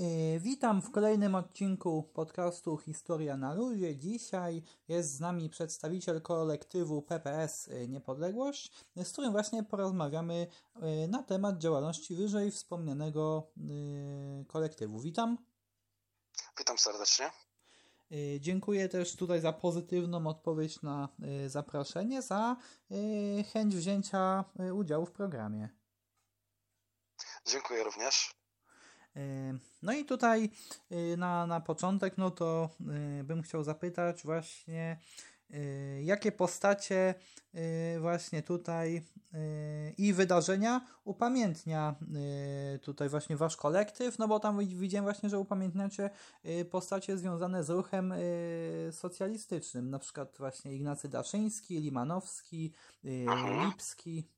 Y, witam w kolejnym odcinku podcastu Historia na Luzie. Dzisiaj jest z nami przedstawiciel kolektywu PPS y, Niepodległość, z którym właśnie porozmawiamy na temat działalności wyżej wspomnianego kolektywu. Witam. Witam serdecznie. Dziękuję też tutaj za pozytywną odpowiedź na zaproszenie, za chęć wzięcia udziału w programie. Dziękuję również. No i tutaj y, na, na początek, no to y, bym chciał zapytać właśnie, jakie postacie właśnie tutaj i wydarzenia upamiętnia tutaj właśnie wasz kolektyw, no bo tam widziałem właśnie, że upamiętniacie postacie związane z ruchem socjalistycznym, na przykład właśnie Ignacy Daszyński, Limanowski, mhm. Lipski.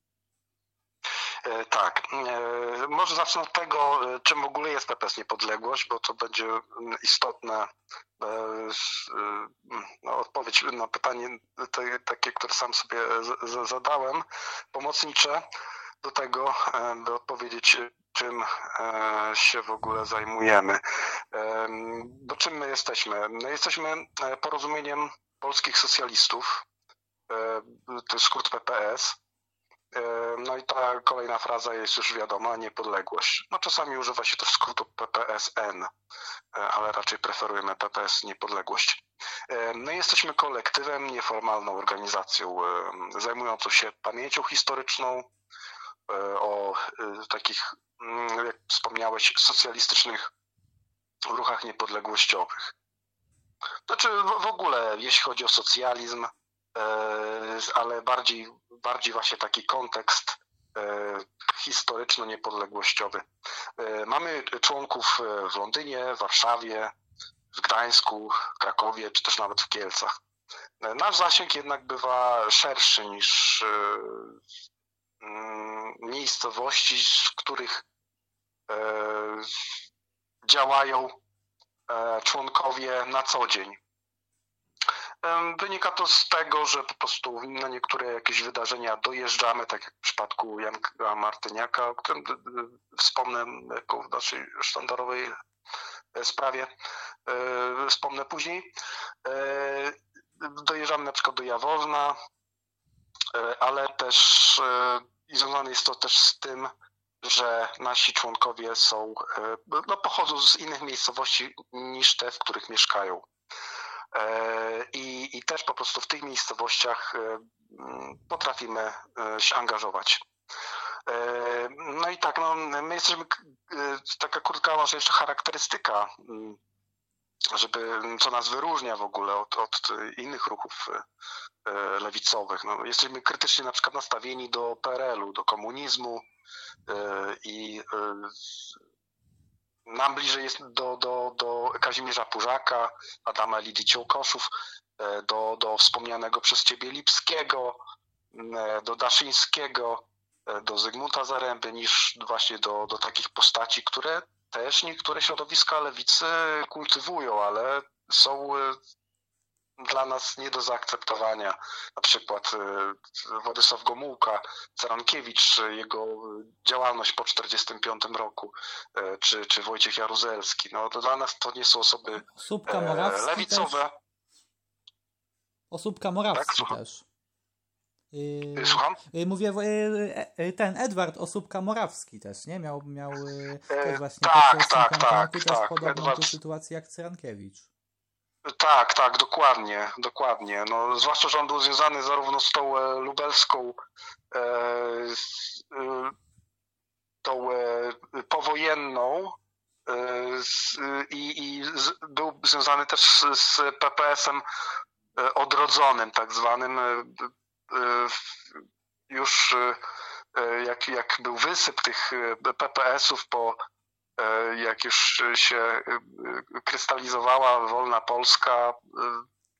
E, tak. E, może zacznę od tego, e, czym w ogóle jest PPS Niepodległość, bo to będzie mm, istotne no, odpowiedź na pytanie takie, które sam sobie zadałem, pomocnicze do tego, by odpowiedzieć, czym się w ogóle zajmujemy. Do czym my jesteśmy? No, jesteśmy porozumieniem polskich socjalistów, to jest skrót PPS, no i ta kolejna fraza jest już wiadoma, niepodległość. No czasami używa się też skrótu PPSN, e, ale raczej preferujemy PPS niepodległość. E, no jesteśmy kolektywem, nieformalną organizacją zajmującą się pamięcią historyczną, o takich, mm, jak wspomniałeś, socjalistycznych ruchach niepodległościowych. Znaczy w ogóle, jeśli chodzi o socjalizm, ale bardziej bardziej właśnie taki kontekst e, historyczno-niepodległościowy. E, mamy członków w Londynie, Warszawie, w Gdańsku, Krakowie, czy też nawet w Kielcach. E, nasz zasięg jednak bywa szerszy niż mm, miejscowości, w których działają członkowie na co dzień. Wynika to z tego, że po prostu na niektóre jakieś wydarzenia dojeżdżamy, tak jak w przypadku Janka Martyniaka, o którym wspomnę jako w naszej sztandarowej e, sprawie, e, wspomnę później. E, dojeżdżamy na przykład do Jaworzna, ale też i związane jest to też z tym, że nasi członkowie są, no, pochodzą z innych miejscowości niż te, w których mieszkają. E, I, I też po prostu w tych miejscowościach e, potrafimy e, się angażować. No i tak, no, my jesteśmy, taka krótka może jeszcze charakterystyka, żeby, co nas wyróżnia w ogóle od, od innych ruchów lewicowych. No, jesteśmy krytycznie na przykład nastawieni do PRL-u, do komunizmu i nam bliżej jest do, do, do Kazimierza Purzaka, Adama Lidii Ciołkoszów, e, do, do wspomnianego przez ciebie Lipskiego, e, do Daszyńskiego, e, do Zygmunta Zaręby, niż właśnie do, do takich postaci, które też niektóre środowiska lewicy kultywują, ale są dla nas nie do zaakceptowania. Na przykład e, Władysław Gomułka, Carankiewicz, jego działalność po 1945 roku, e, czy, czy Wojciech Jaruzelski. No, dla nas to nie są osoby e, lewicowe. Też. Osóbka Morawski tak, też. Yy, Słucham? Mówię, ten Edward Osóbka Morawski też, nie? Miał, miał też właśnie tak, tak, tak, też tak, podobną Edward... sytuację jak Cyrankiewicz. Tak, tak, dokładnie, dokładnie. No, zwłaszcza, że on był związany zarówno z tą e, lubelską, e, e, tą e, powojenną e, z, i, i z, był związany też z, z PPS-em e, odrodzonym, tak zwanym. już jak, jak był wysyp tych PPS-ów po jak już się e, krystalizowała wolna Polska e,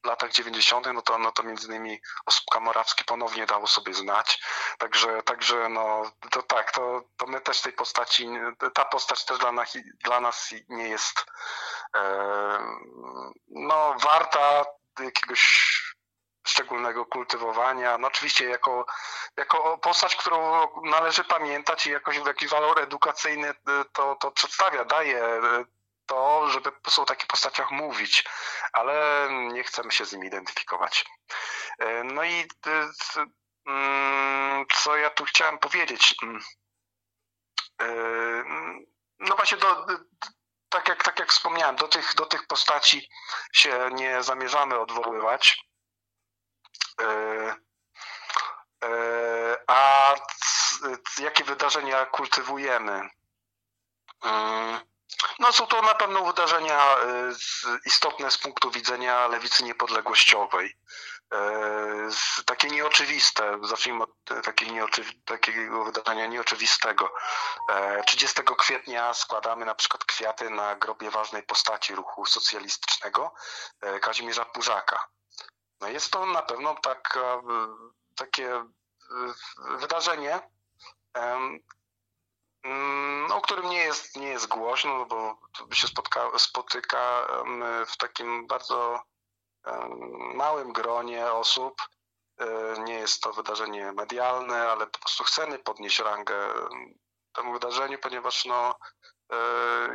w latach 90., no to, no to między innymi Osóbka Morawski ponownie dało sobie znać. Także, także no, to tak, to, to my też tej postaci, ta postać też dla nas, dla nas nie jest no, warta jakiegoś szczególnego kultywowania. No oczywiście jako, jako postać, którą należy pamiętać i jakoś jakiś walor edukacyjny y, to, to przedstawia, daje y, to, żeby o takich postaciach mówić, ale nie chcemy się z nimi identyfikować. No i mm, co ja tu chciałem powiedzieć? Mm, no właśnie do, tak jak, tak jak wspomniałem, do tych, do tych postaci się nie zamierzamy odwoływać. A jakie wydarzenia kultywujemy? No są to na pewno wydarzenia istotne z punktu widzenia lewicy niepodległościowej. Takie nieoczywiste, zacznijmy od takiego, takiego wydarzenia nieoczywistego. 30 kwietnia składamy na przykład kwiaty na grobie ważnej postaci ruchu socjalistycznego Kazimierza Pużaka. No jest to na pewno taka, takie wydarzenie, mm, o którym nie jest, nie jest głośno, no bo się spotka, spotykamy w takim bardzo małym gronie osób. E, nie jest to wydarzenie medialne, ale po prostu chcemy podnieść rangę temu wydarzeniu, ponieważ no, e,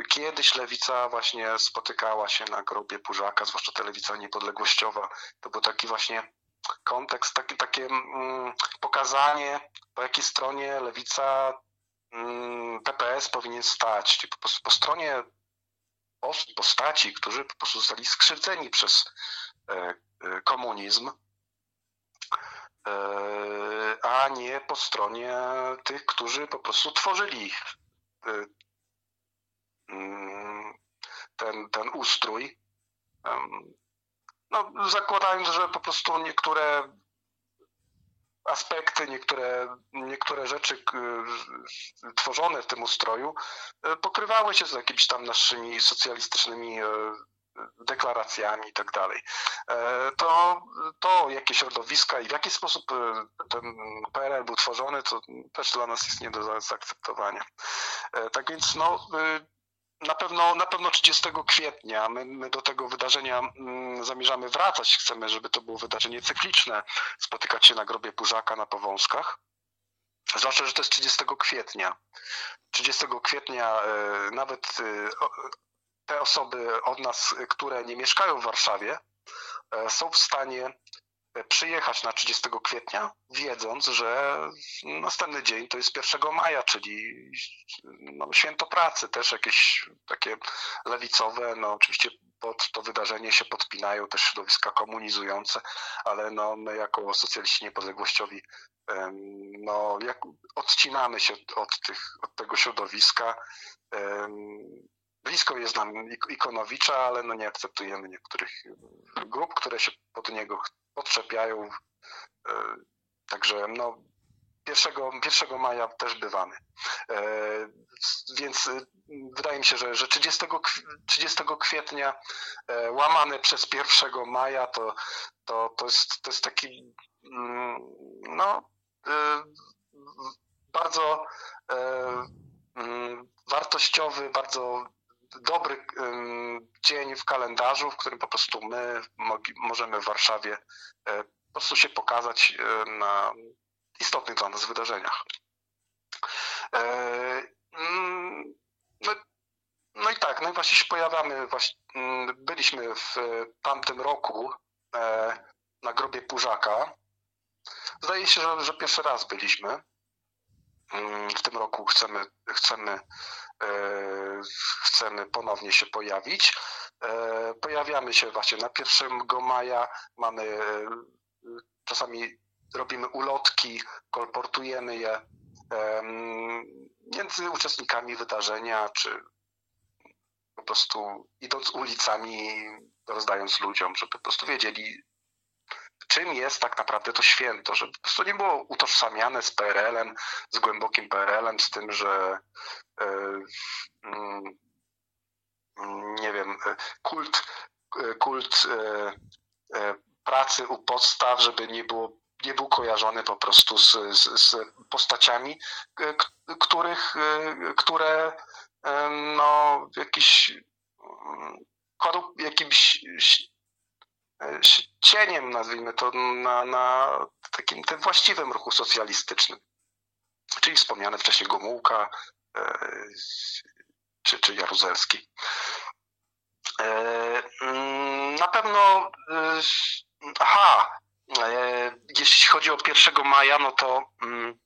kiedyś lewica właśnie spotykała się na grobie Pużaka, zwłaszcza ta lewica niepodległościowa. To był taki właśnie kontekst, taki, takie mm, pokazanie, po jakiej stronie lewica mm, PPS powinien stać. Czyli po, po stronie postaci, którzy po prostu zostali skrzywdzeni przez e, e, komunizm, e, a nie po stronie tych, którzy po prostu tworzyli ten, ten ustrój no, zakładając, że po prostu niektóre aspekty, niektóre, niektóre rzeczy tworzone w tym ustroju e, pokrywały się z jakimiś tam naszymi socjalistycznymi e, deklaracjami i tak dalej. E, to, to jakie środowiska i w jaki sposób ten PRL był tworzony, to też dla nas jest nie do zaakceptowania. Tak więc no, na pewno, na pewno 30 kwietnia my, my, do tego wydarzenia mm, zamierzamy wracać. Chcemy, żeby to było wydarzenie cykliczne, spotykać się na grobie Burzaka na Powązkach. Zwłaszcza, że to jest 30 kwietnia. 30 kwietnia e, nawet e, te osoby od nas, które nie mieszkają w Warszawie, e, są w stanie przyjechać na 30 kwietnia, wiedząc, że następny dzień to jest 1 maja, czyli no, święto pracy, też jakieś takie lewicowe, no oczywiście pod to wydarzenie się podpinają też środowiska komunizujące, ale no, my jako socjaliści niepodległościowi no, jak odcinamy się od, tych, od tego środowiska. Blisko jest nam Ikonowicza, ale no nie akceptujemy niektórych grup, które się pod niego podczepiają. E, także no, 1, 1 maja też bywamy. E, więc e, wydaje mi się, że, że 30, 30 kwietnia łamane przez 1 maja to, to, to, jest, to jest taki mm, no, bardzo mm, wartościowy, bardzo dobry dzień w kalendarzu, w którym po prostu my możemy w Warszawie e, po prostu się pokazać e, na istotnych dla nas wydarzeniach. Mm, no, no i tak, no i właśnie się pojawiamy, właśnie, mm, byliśmy w tamtym roku na grobie Pużaka. Zdaje się, że, że pierwszy raz byliśmy. Mm, w tym roku chcemy, chcemy chcemy ponownie się pojawić. E, pojawiamy się właśnie na 1 maja, mamy e, czasami robimy ulotki, kolportujemy je między uczestnikami wydarzenia, czy po prostu idąc ulicami, rozdając ludziom, żeby po prostu wiedzieli, czym jest tak naprawdę to święto, żeby po prostu nie było utożsamiane z PRL-em, z głębokim PRL-em, z tym, że e, nie wiem, e, kult, e, kult pracy u podstaw, żeby nie było nie był kojarzony po prostu z, z, z postaciami, których, które no, jakiś korup, jakimś cieniem, nazwijmy to, na, na takim tym właściwym ruchu socjalistycznym. Czyli wspomniane wcześniej Gomułka e, czy, czy Jaruzelski. Mm, na pewno, aha, jeśli chodzi o 1 maja, no to mm,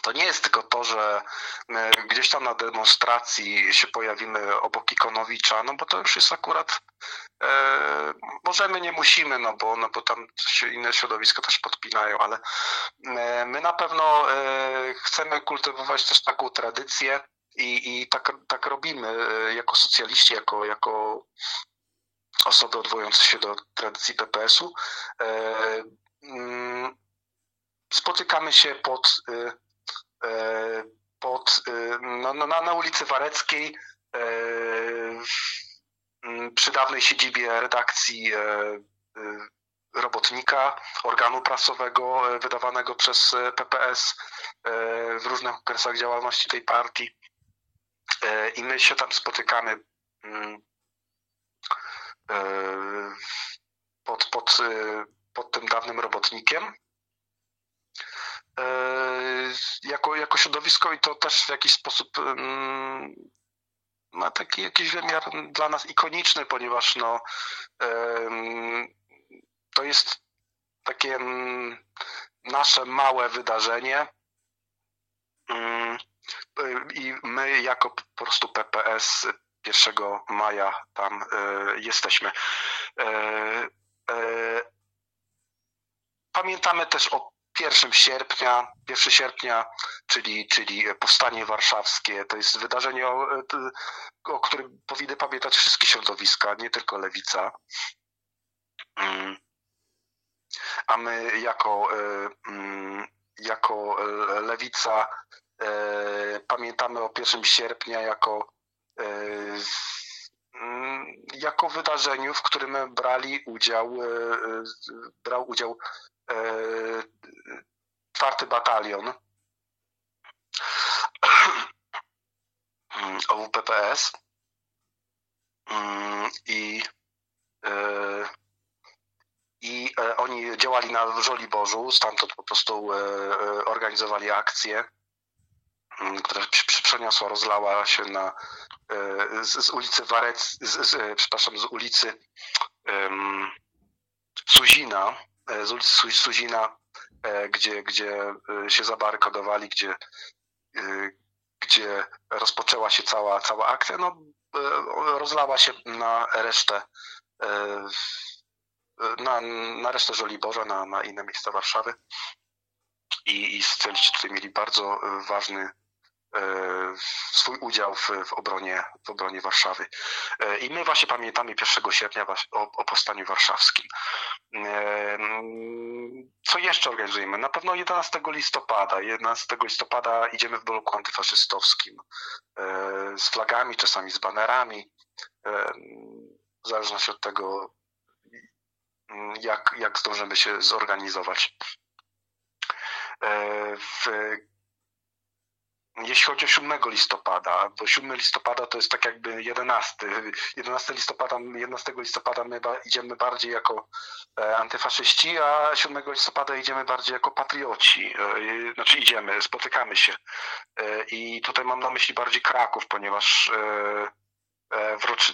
to nie jest tylko to, że my gdzieś tam na demonstracji się pojawimy obok Ikonowicza, no bo to już jest akurat e, możemy, nie musimy, no bo, no bo tam inne środowiska też podpinają, ale e, my na pewno e, chcemy kultywować też taką tradycję i, i tak, tak robimy e, jako socjaliści, jako, jako osoby odwołujące się do tradycji PPS-u. E, mm, spotykamy się pod e, E, pod, e, no, no, na, na ulicy Wareckiej e, przy dawnej siedzibie redakcji robotnika, organu prasowego wydawanego przez PPS w różnych okresach działalności tej partii. I my się tam spotykamy mm, pod, pod, pod tym dawnym robotnikiem. E, jako, jako środowisko i to też w jakiś sposób mm, ma taki jakiś wymiar dla nas ikoniczny, ponieważ no, to jest takie mm, nasze małe wydarzenie mm, i my jako po prostu PPS 1 maja tam e, jesteśmy. E, pamiętamy też o 1 sierpnia, 1 sierpnia, czyli, czyli powstanie warszawskie, to jest wydarzenie, o, o którym powinny pamiętać wszystkie środowiska, nie tylko lewica. Mm. A my jako, e, mm, jako lewica e, pamiętamy o 1 sierpnia jako, e, mm, jako wydarzeniu, w którym brali udział, brał udział czwarty batalion. OWPPS mm, i e, i e, oni działali na Żoliborzu, stamtąd po prostu e, organizowali akcję, mm, która przeniosła, rozlała się na z, z ulicy Warec, z, z, przepraszam, z ulicy um, Suzina, z ulicy Suzina E, gdzie, gdzie e, się zabarykadowali, gdzie, e, gdzie rozpoczęła się cała, cała akcja, no, rozlała się na resztę na, na resztę Żoliborza, na, na inne miejsca Warszawy. I, i socjaliści tutaj mieli bardzo ważny E, swój udział w, w, obronie, w obronie Warszawy. E, I my właśnie pamiętamy 1 sierpnia o, o powstaniu warszawskim. E, co jeszcze organizujemy? Na pewno 11 listopada. 11 listopada idziemy w bloku antyfaszystowskim z flagami, czasami z banerami. W zależności od tego, jak, jak zdążymy się zorganizować. W jeśli chodzi o 7 listopada, bo 7 listopada to jest tak jakby 11. 11 listopada, 11 listopada my idziemy bardziej jako e, antyfaszyści, a 7 listopada idziemy bardziej jako patrioci. E, znaczy idziemy, spotykamy się. E, I tutaj mam na myśli bardziej Kraków, ponieważ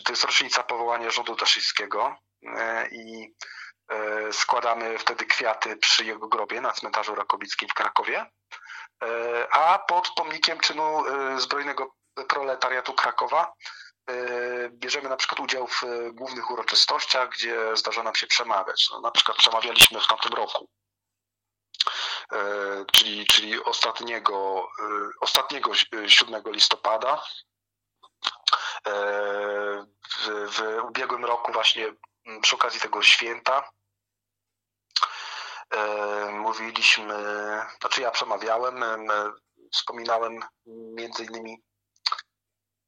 to jest rocznica powołania rządu daszyńskiego i składamy wtedy kwiaty przy jego grobie na cmentarzu Rakowickim w Krakowie. E, a pod pomnikiem czynu e, zbrojnego proletariatu Krakowa e, bierzemy na przykład udział w głównych uroczystościach, gdzie zdarza nam się przemawiać. No, na przykład przemawialiśmy w tamtym roku, czyli, czyli ostatniego, ostatniego 7 listopada. W, w ubiegłym roku właśnie przy okazji tego święta mówiliśmy, znaczy ja przemawiałem, wspominałem między innymi,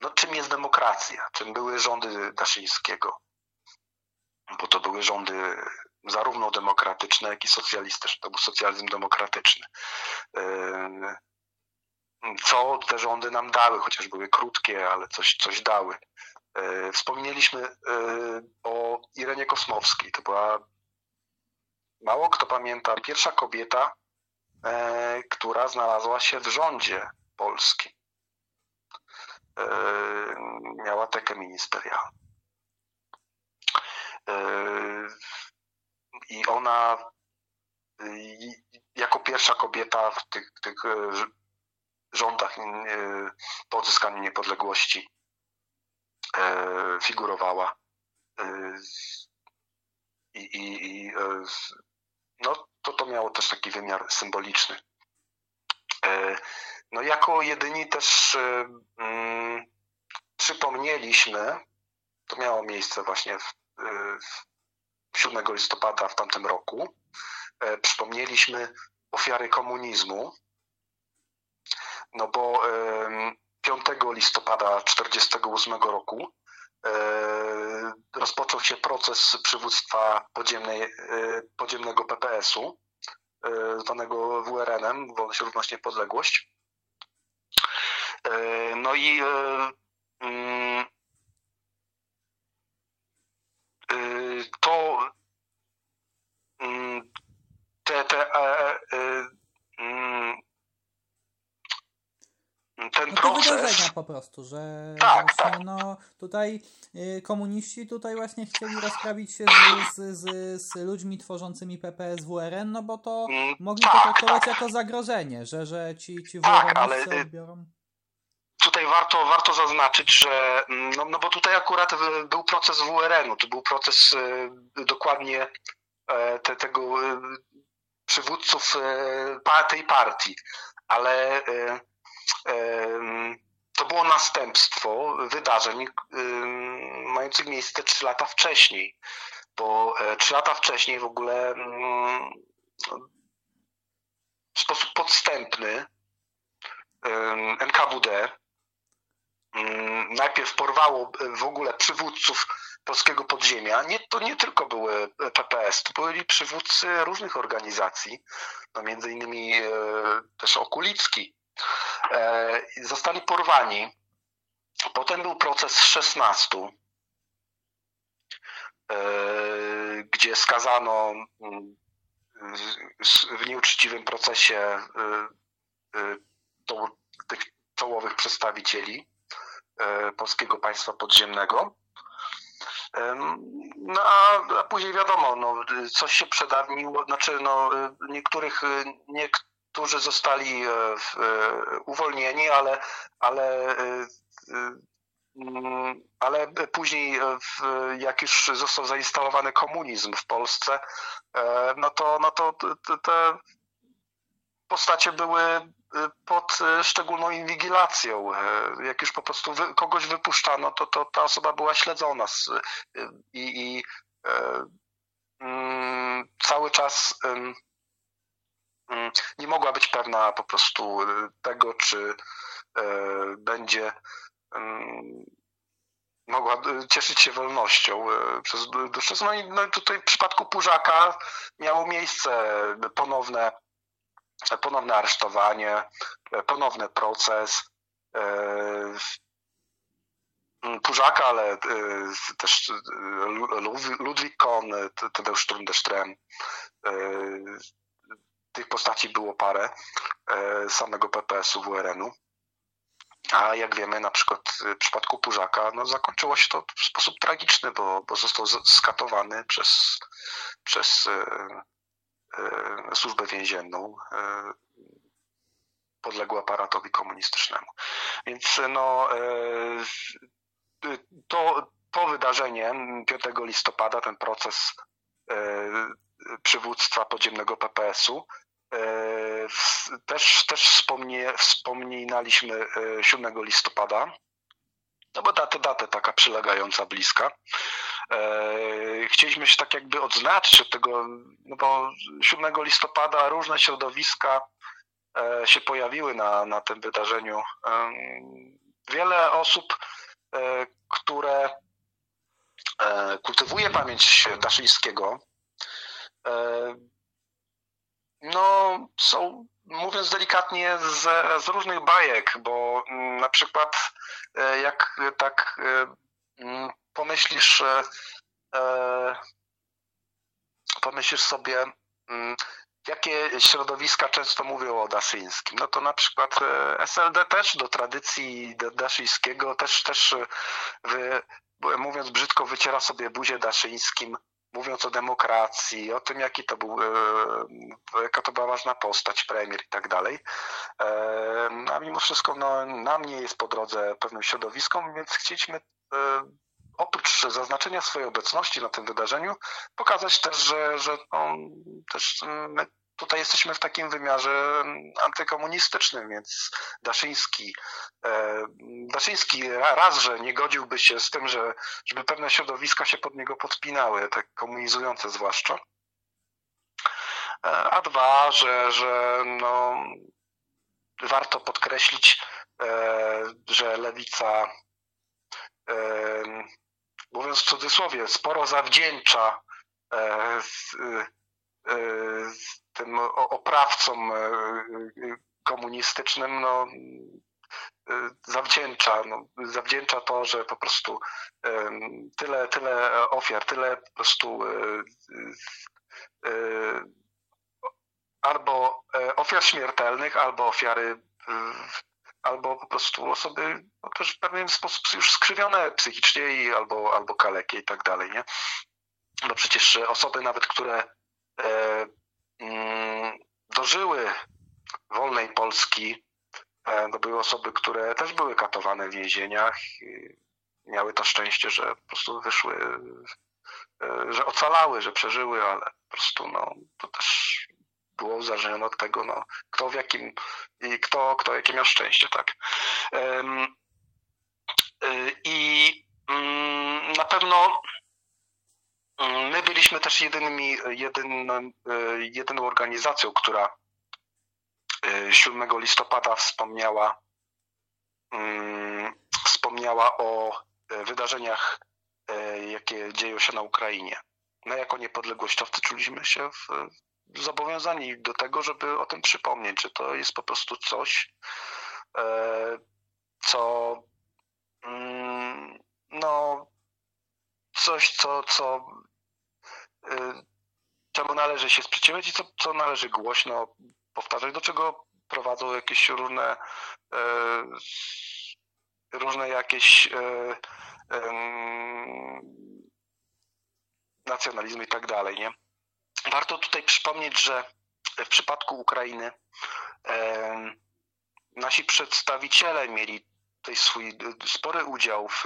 no, czym jest demokracja, czym były rządy Daszyńskiego, bo to były rządy zarówno demokratyczne, jak i socjalistyczne, to był socjalizm demokratyczny. E, co te rządy nam dały, chociaż były krótkie, ale coś, coś dały. E, wspomnieliśmy o Irenie Kosmowskiej, to była Mało kto pamięta, pierwsza kobieta, e, która znalazła się w rządzie polskim. E, miała tekę ministerialną. I ona jako pierwsza kobieta w tych, tych rządach po odzyskaniu niepodległości figurowała. I, i, i no, to to miało też taki wymiar symboliczny. No jako jedyni też mm, przypomnieliśmy, to miało miejsce właśnie w, w 7 listopada w tamtym roku, e, przypomnieliśmy ofiary komunizmu, no bo 5 listopada 1948 roku e, rozpoczął się proces przywództwa podziemnej, e, podziemnego PPS-u, zwanego WRN-em, Wolność, Równość, Niepodległość. No i mm, to mm, te, te e, e, mm, ten no to proces... wydarzenia po prostu, że tak, właśnie, tak. no tutaj y, komuniści tutaj właśnie chcieli rozprawić się z, z, z, z ludźmi tworzącymi PPS WRN, no bo to mm, mogli tak, to traktować tak. jako zagrożenie, że, że ci, ci tak, ale y, odbiorą tutaj warto, warto zaznaczyć, że mm, no, no bo tutaj akurat był proces WRN-u, to był proces y, dokładnie e, te, tego y, przywódców e, tej partii, ale e, to było następstwo wydarzeń mających miejsce trzy lata wcześniej, bo trzy lata wcześniej w ogóle w sposób podstępny NKWD najpierw porwało e, w ogóle przywódców polskiego podziemia. Nie, to nie tylko były PPS, to byli przywódcy różnych organizacji, no między innymi e, też Okulicki. E, zostali porwani. Potem był proces 16, gdzie skazano mm, w nieuczciwym procesie tych czołowych przedstawicieli E, polskiego państwa podziemnego. No a, a później wiadomo, no, coś się przedawniło, znaczy no, niektórych, niektórzy zostali e, uwolnieni, ale, ale, e, ale później jak już został zainstalowany komunizm w Polsce, no to, no to te postacie były pod szczególną inwigilacją. Jak już po prostu kogoś wypuszczano, to, to ta osoba była śledzona i, i mm, cały czas mm, nie mogła być pewna po prostu tego, czy będzie mm, mogła cieszyć się wolnością przez dłuższy No i no tutaj w przypadku Purzaka miało miejsce ponowne ponowne aresztowanie, ponowny proces. Purzaka, ale też Ludwik Kohn, Tadeusz Trundestrem. Tych postaci było parę samego PPS-u WRN-u. A jak wiemy, na przykład w przypadku Purzaka, no zakończyło się to w sposób tragiczny, bo, bo został skatowany przez, przez E, służbę więzienną e, podległą aparatowi komunistycznemu. Więc no, e, to, to wydarzenie 5 listopada, ten proces przywództwa podziemnego PPS-u, też, też wspomnie, wspominaliśmy 7 listopada, no bo datę, datę taka przylegająca bliska. E, chcieliśmy się tak jakby odznaczyć od tego, no bo 7 listopada różne środowiska e, się pojawiły na, na tym wydarzeniu. E, wiele osób, które kultywuje pamięć Daszyńskiego, no są, mówiąc delikatnie, z, z różnych bajek, bo mm, na przykład jak tak mm, pomyślisz, e, pomyślisz sobie, mm, jakie środowiska często mówią o Daszyńskim. No to na przykład e, SLD też do tradycji Daszyńskiego też, też wy, mówiąc brzydko, wyciera sobie buzię Daszyńskim, mówiąc o demokracji, o tym, jaki to był, jaka to była ważna postać, premier i tak dalej. A mimo wszystko no, nam nie jest po drodze pewnym środowiskom, więc chcieliśmy oprócz zaznaczenia swojej obecności na tym wydarzeniu, pokazać też, że, że no, też my tutaj jesteśmy w takim wymiarze antykomunistycznym, więc Daszyński, e, Daszyński raz, że nie godziłby się z tym, że, żeby pewne środowiska się pod niego podpinały, tak komunizujące zwłaszcza. E, a dwa, że, że no, warto podkreślić, e, że lewica mówiąc w cudzysłowie, sporo zawdzięcza tym oprawcom e, komunistycznym, no, zawdzięcza, no, zawdzięcza to, że po prostu tyle, tyle ofiar, tyle po prostu albo ofiar śmiertelnych, albo ofiary albo po prostu osoby no, też w pewien sposób już skrzywione psychicznie i albo, albo kalekie i tak dalej, nie? No przecież osoby nawet, które e, dożyły wolnej Polski, e, to były osoby, które też były katowane w więzieniach, miały to szczęście, że po prostu wyszły, e, że ocalały, że przeżyły, ale po prostu no, to też było uzależnione od tego, no, kto w jakim i kto, kto jakie miał szczęście, tak. I mm, na pewno mm, my byliśmy też jedynymi, jedyną, y, jedyną organizacją, która 7 y, listopada wspomniała, mm, wspomniała o wydarzeniach, jakie dzieją się na Ukrainie. My jako niepodległościowcy czuliśmy się w, zobowiązani do tego, żeby o tym przypomnieć, że to jest po prostu coś, e, co mm, no coś, co, co e, czemu należy się sprzeciwiać i co, co należy głośno powtarzać, do czego prowadzą jakieś różne e, różne jakieś nacjonalizmy i tak dalej, nie? Warto tutaj przypomnieć, że w przypadku Ukrainy nasi przedstawiciele mieli tutaj swój spory udział w,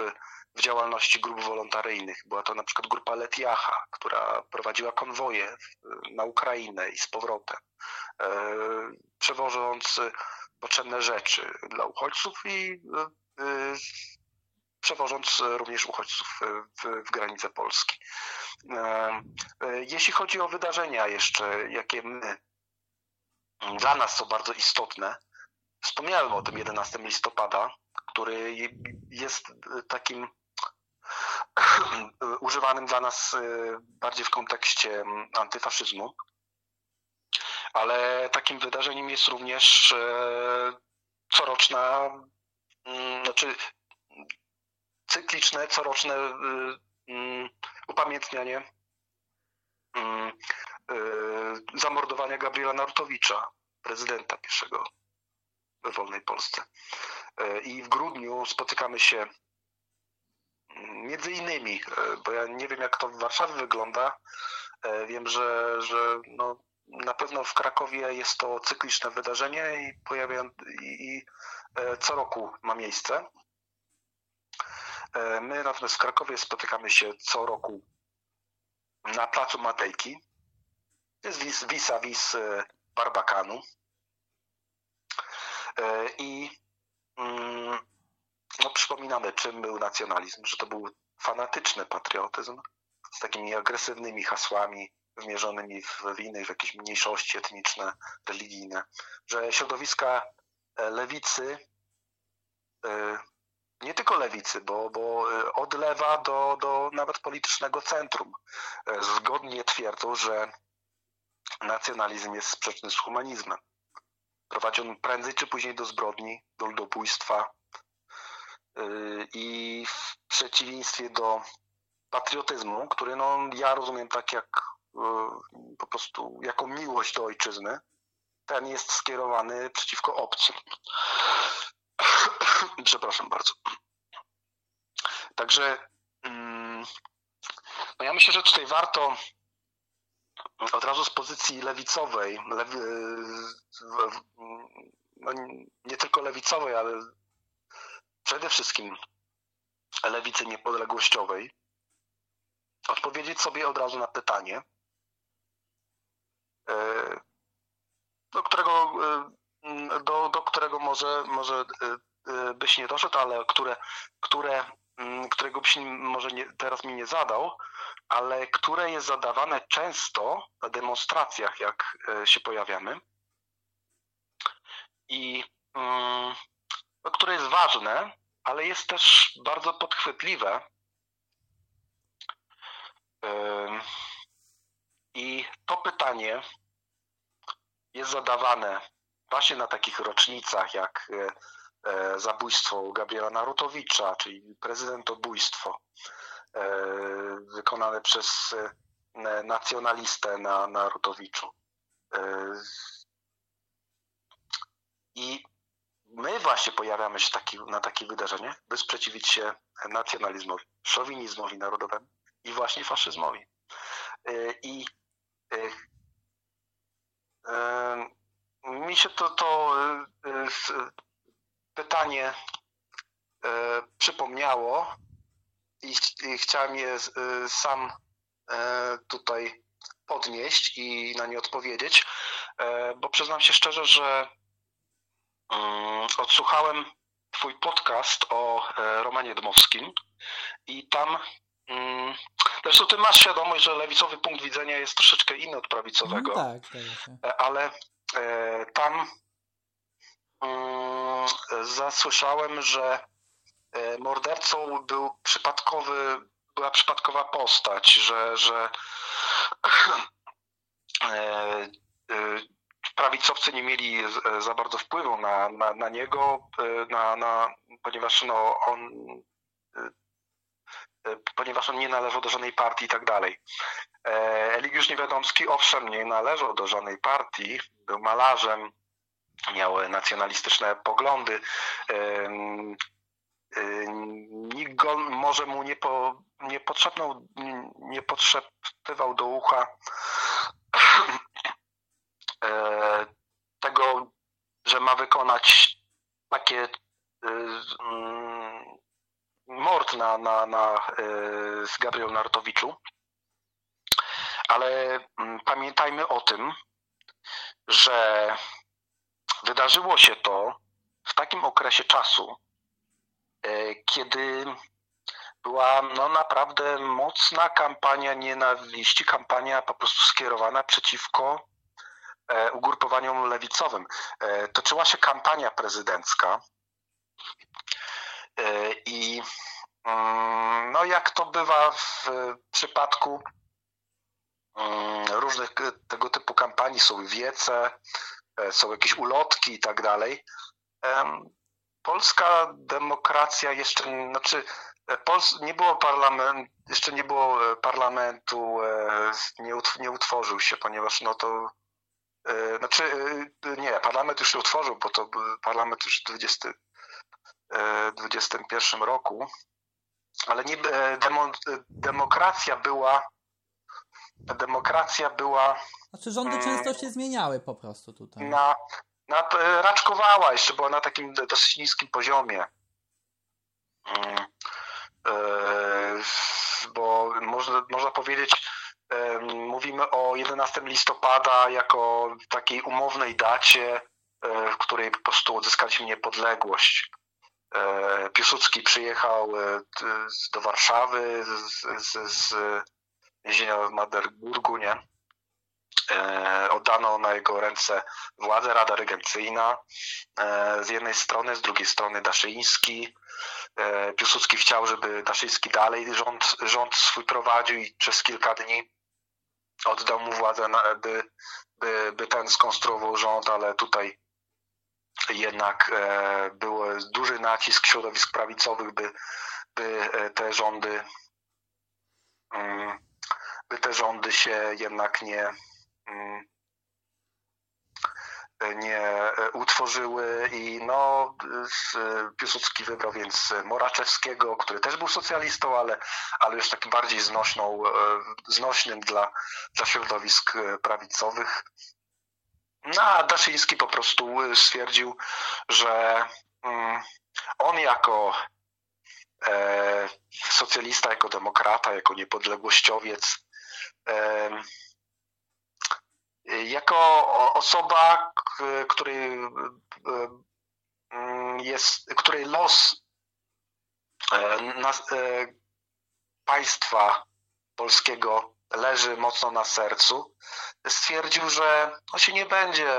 w działalności grup wolontaryjnych. Była to na przykład grupa Letiacha, która prowadziła konwoje na Ukrainę i z powrotem, e, przewożąc potrzebne rzeczy dla uchodźców i e, przewożąc również uchodźców w, w granice Polski. E, e, jeśli chodzi o wydarzenia jeszcze, jakie my, dla nas są bardzo istotne, wspomniałem o tym 11 listopada, który jest takim używanym dla nas e, bardziej w kontekście antyfaszyzmu, ale takim wydarzeniem jest również coroczna, znaczy cykliczne, coroczne y, y, upamiętnianie y, zamordowania Gabriela Narutowicza, prezydenta pierwszego we wolnej Polsce. I w grudniu spotykamy się między innymi, bo ja nie wiem jak to w Warszawie wygląda, wiem, że, że no, na pewno w Krakowie jest to cykliczne wydarzenie i pojawia i, i co roku ma miejsce. E, my natomiast w Krakowie spotykamy się co roku na placu Matejki. Jest vis-a-vis e, Barbakanu. E, I mm, no, przypominamy, czym był nacjonalizm, że to był fanatyczny patriotyzm z takimi agresywnymi hasłami wymierzonymi w winy, w jakieś mniejszości etniczne, religijne, że środowiska lewicy nie tylko lewicy, bo, bo e, od lewa do, do nawet politycznego centrum e, zgodnie twierdzą, że nacjonalizm jest sprzeczny z humanizmem. Prowadzi on prędzej czy później do zbrodni, do ludobójstwa e, i w przeciwieństwie do patriotyzmu, który no, ja rozumiem tak jak po prostu jako miłość do ojczyzny, ten jest skierowany przeciwko obcym. Przepraszam bardzo. Także no ja myślę, że tutaj warto od razu z pozycji lewicowej, lewi, no nie tylko lewicowej, ale przede wszystkim lewicy niepodległościowej, odpowiedzieć sobie od razu na pytanie, e, do którego, e, do, do którego może, może e, byś nie doszedł, ale które, które, którego byś może nie, teraz mi nie zadał, ale które jest zadawane często na demonstracjach, jak się pojawiamy. I no, które jest ważne, ale jest też bardzo podchwytliwe. I to pytanie jest zadawane właśnie na takich rocznicach jak e, e, zabójstwo Gabriela Narutowicza, czyli prezydentobójstwo e, wykonane przez nacjonalistę na Narutowiczu. I my właśnie pojawiamy się taki, na takie wydarzenie, by sprzeciwić się nacjonalizmowi, szowinizmowi narodowemu i właśnie faszyzmowi. Y, I y, y, mi się to, to pytanie przypomniało i, chciałem je sam tutaj podnieść i na nie odpowiedzieć, bo przyznam się szczerze, że odsłuchałem Twój podcast o e, Romanie Dmowskim i tam mm, Zresztą ty masz świadomość, że lewicowy punkt widzenia jest troszeczkę inny od prawicowego. No tak, tak. Ale e, tam mm, zasłyszałem, że mordercą był przypadkowy, była przypadkowa postać, że, że prawicowcy nie mieli za bardzo wpływu na, na, na niego, e, na, na, ponieważ no, on e, e, ponieważ on nie należał do żadnej partii i tak dalej. Eligiusz Niewiadomski owszem nie należał do żadnej partii, był malarzem, miał nacjonalistyczne poglądy. Nikt go może mu nie, po, nie nie do ucha E, tego, że ma wykonać takie e, mm, mord na, na, na e, z Gabriel Nartowiczu. Ale mm, pamiętajmy o tym, że wydarzyło się to w takim okresie czasu, kiedy była no, naprawdę mocna kampania nienawiści, kampania po prostu skierowana przeciwko E, ugrupowaniom lewicowym. E, toczyła się kampania prezydencka e, i mm, no jak to bywa w przypadku mm, różnych tego typu kampanii, są wiece, są jakieś ulotki i tak dalej. Polska demokracja jeszcze, znaczy Pols nie było parlament, jeszcze nie było parlamentu, nie, nie utworzył się, ponieważ no to E, znaczy, e, nie, parlament już się utworzył, bo to parlament już w 20, 21 roku, ale nie, e, demo, demokracja była demokracja była znaczy rządy mm, często się zmieniały po prostu tutaj. Na, na, raczkowała, jeszcze była na takim dosyć niskim poziomie. Mm, bo można, można powiedzieć, Mówimy o 11 listopada jako takiej umownej dacie, e, w której po prostu odzyskaliśmy niepodległość. E, Piłsudski przyjechał e, do Warszawy z, z, z więzienia w Maderburgu, nie? Oddano na jego ręce władzę, Rada Regencyjna z jednej strony, z drugiej strony Daszyński. Piłsudski chciał, żeby Daszyński dalej rząd, rząd swój prowadził i przez kilka dni oddał mu władzę, by, by, by ten skonstruował rząd, ale tutaj jednak e, był duży nacisk środowisk prawicowych, by, by e, te rządy mm, by te rządy się jednak nie mm, nie tworzyły i no Piłsudski wybrał więc Moraczewskiego, który też był socjalistą, ale, ale już takim bardziej znośną, znośnym dla, dla środowisk prawicowych. No, a Daszyński po prostu stwierdził, że mm, on jako e, socjalista, jako demokrata, jako niepodległościowiec, e, jako osoba, której jest, której los e, e, państwa polskiego leży mocno na sercu, stwierdził, że on się nie będzie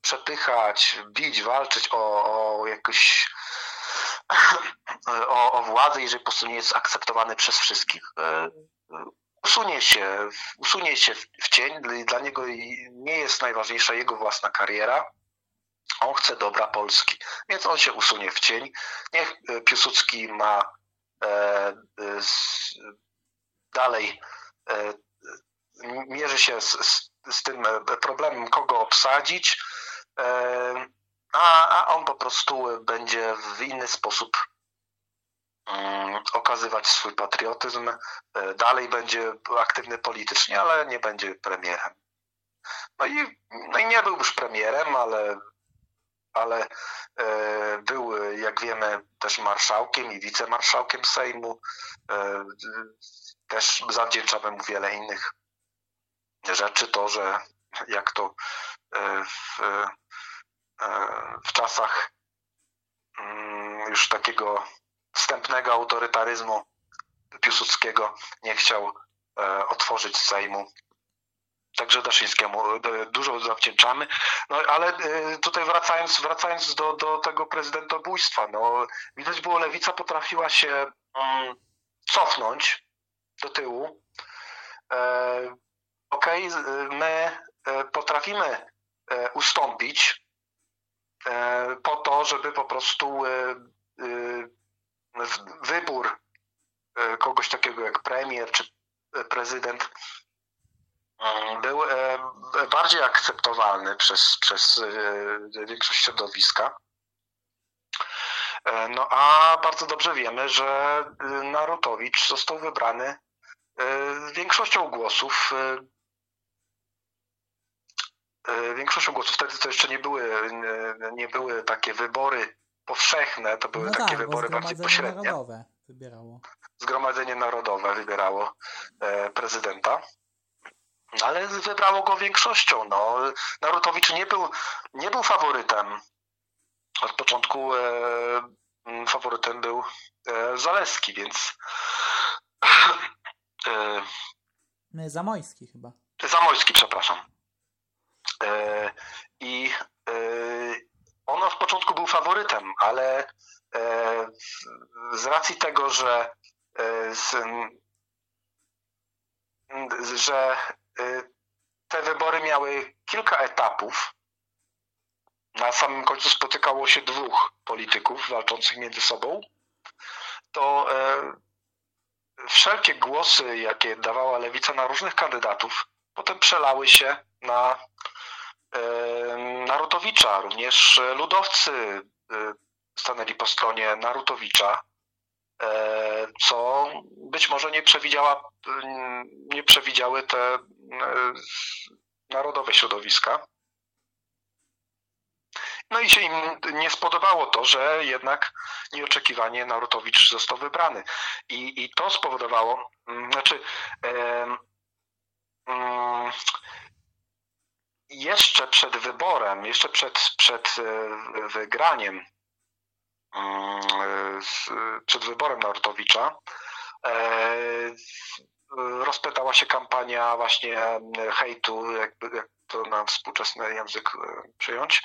przepychać, bić, walczyć o, o jakoś o, o władzę, jeżeli po prostu nie jest akceptowany przez wszystkich. E, usunie się, usunie się w cień. Dla niego nie jest najważniejsza jego własna kariera. On chce dobra Polski, więc on się usunie w cień. Niech Piłsudski ma e, dalej e, mierzy się z, z, z, tym problemem, kogo obsadzić, e, a, a on po prostu będzie w inny sposób okazywać swój patriotyzm. E, dalej będzie aktywny politycznie, ale nie będzie premierem. No i, no i nie był już premierem, ale, ale e, był, jak wiemy, też marszałkiem i wicemarszałkiem Sejmu. E, też zawdzięczamy mu wiele innych rzeczy. To, że jak to w, w czasach mm, już takiego wstępnego autorytaryzmu Piłsudskiego nie chciał e, otworzyć Sejmu. Także Daszyńskiemu e, dużo zawdzięczamy. No ale e, tutaj wracając, wracając do, do tego prezydentobójstwa, no widać było, lewica potrafiła się um, cofnąć do tyłu. E, Okej, okay, my potrafimy ustąpić po to, żeby po prostu wybór e, kogoś takiego jak premier czy e, prezydent e, był bardziej akceptowalny przez, przez większość środowiska. No a bardzo dobrze wiemy, że Narutowicz został wybrany większością głosów większością głosów. Wtedy to jeszcze nie były, nie były takie wybory powszechne, to były no takie tak, wybory bardziej pośrednie. Narodowe wybierało. Zgromadzenie Narodowe wybierało e, prezydenta. Ale wybrało go większością. No. Narutowicz nie był, nie był faworytem. Od początku e, faworytem był e, Zaleski, więc e, Zamojski chyba. Zamojski, przepraszam. E, I e, on od początku był faworytem, ale e, z racji tego, że e, że e, te wybory miały kilka etapów. Na samym końcu spotykało się dwóch polityków walczących między sobą. To wszelkie głosy, jakie dawała lewica na różnych kandydatów, potem przelały się na Narutowicza. Również ludowcy stanęli po stronie Narutowicza, co być może nie przewidziała, nie przewidziały te narodowe środowiska. No i się im nie spodobało to, że jednak nieoczekiwanie Narutowicz został wybrany. I, i to spowodowało, znaczy, e, e, jeszcze przed wyborem, jeszcze przed, przed e, wygraniem, mm, przed wyborem Narutowicza, e, rozpętała się kampania właśnie hejtu, jak to na współczesny język e, przyjąć,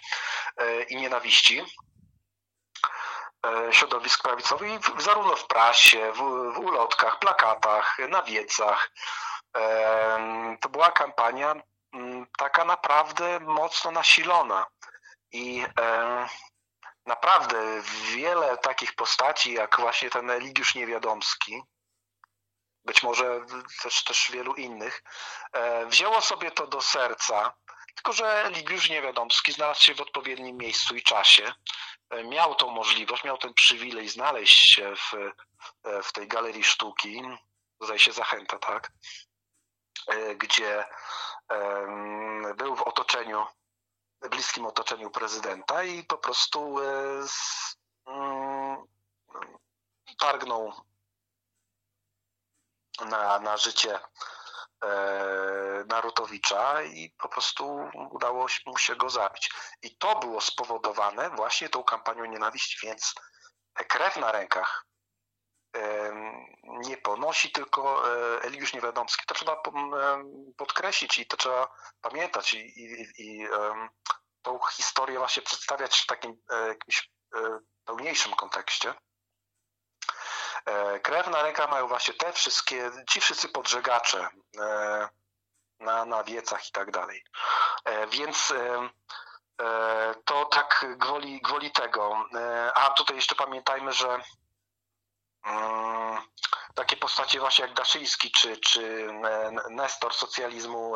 i nienawiści środowisk prawicowych, zarówno w prasie, w, w ulotkach, plakatach, na wiecach. To była kampania taka naprawdę mocno nasilona. I e, naprawdę wiele takich postaci, jak właśnie ten Eligiusz Niewiadomski, być może też, też wielu innych, e, wzięło sobie to do serca, Tylko, że Ligiusz Niewiadomski znalazł się w odpowiednim miejscu i czasie. Miał tą możliwość, miał ten przywilej znaleźć się w, w tej galerii sztuki, zdaje się Zachęta, tak? Gdzie był w otoczeniu, bliskim otoczeniu prezydenta i po prostu mm, targnął na, na życie e, Narutowicza i po prostu udało mu się go zabić. I to było spowodowane właśnie tą kampanią nienawiści, więc krew na rękach e, nie ponosi tylko e, Eliusz Niewiadomski. To trzeba podkreślić i to trzeba pamiętać i, i, i tą historię właśnie przedstawiać w takim jakimś pełniejszym kontekście. E, krew na mają właśnie te wszystkie, ci wszyscy podżegacze e, na, na wiecach i tak dalej. E, więc to tak gwoli, gwoli tego. A tutaj jeszcze pamiętajmy, że mm, takie postacie właśnie jak Daszyński czy, czy Nestor socjalizmu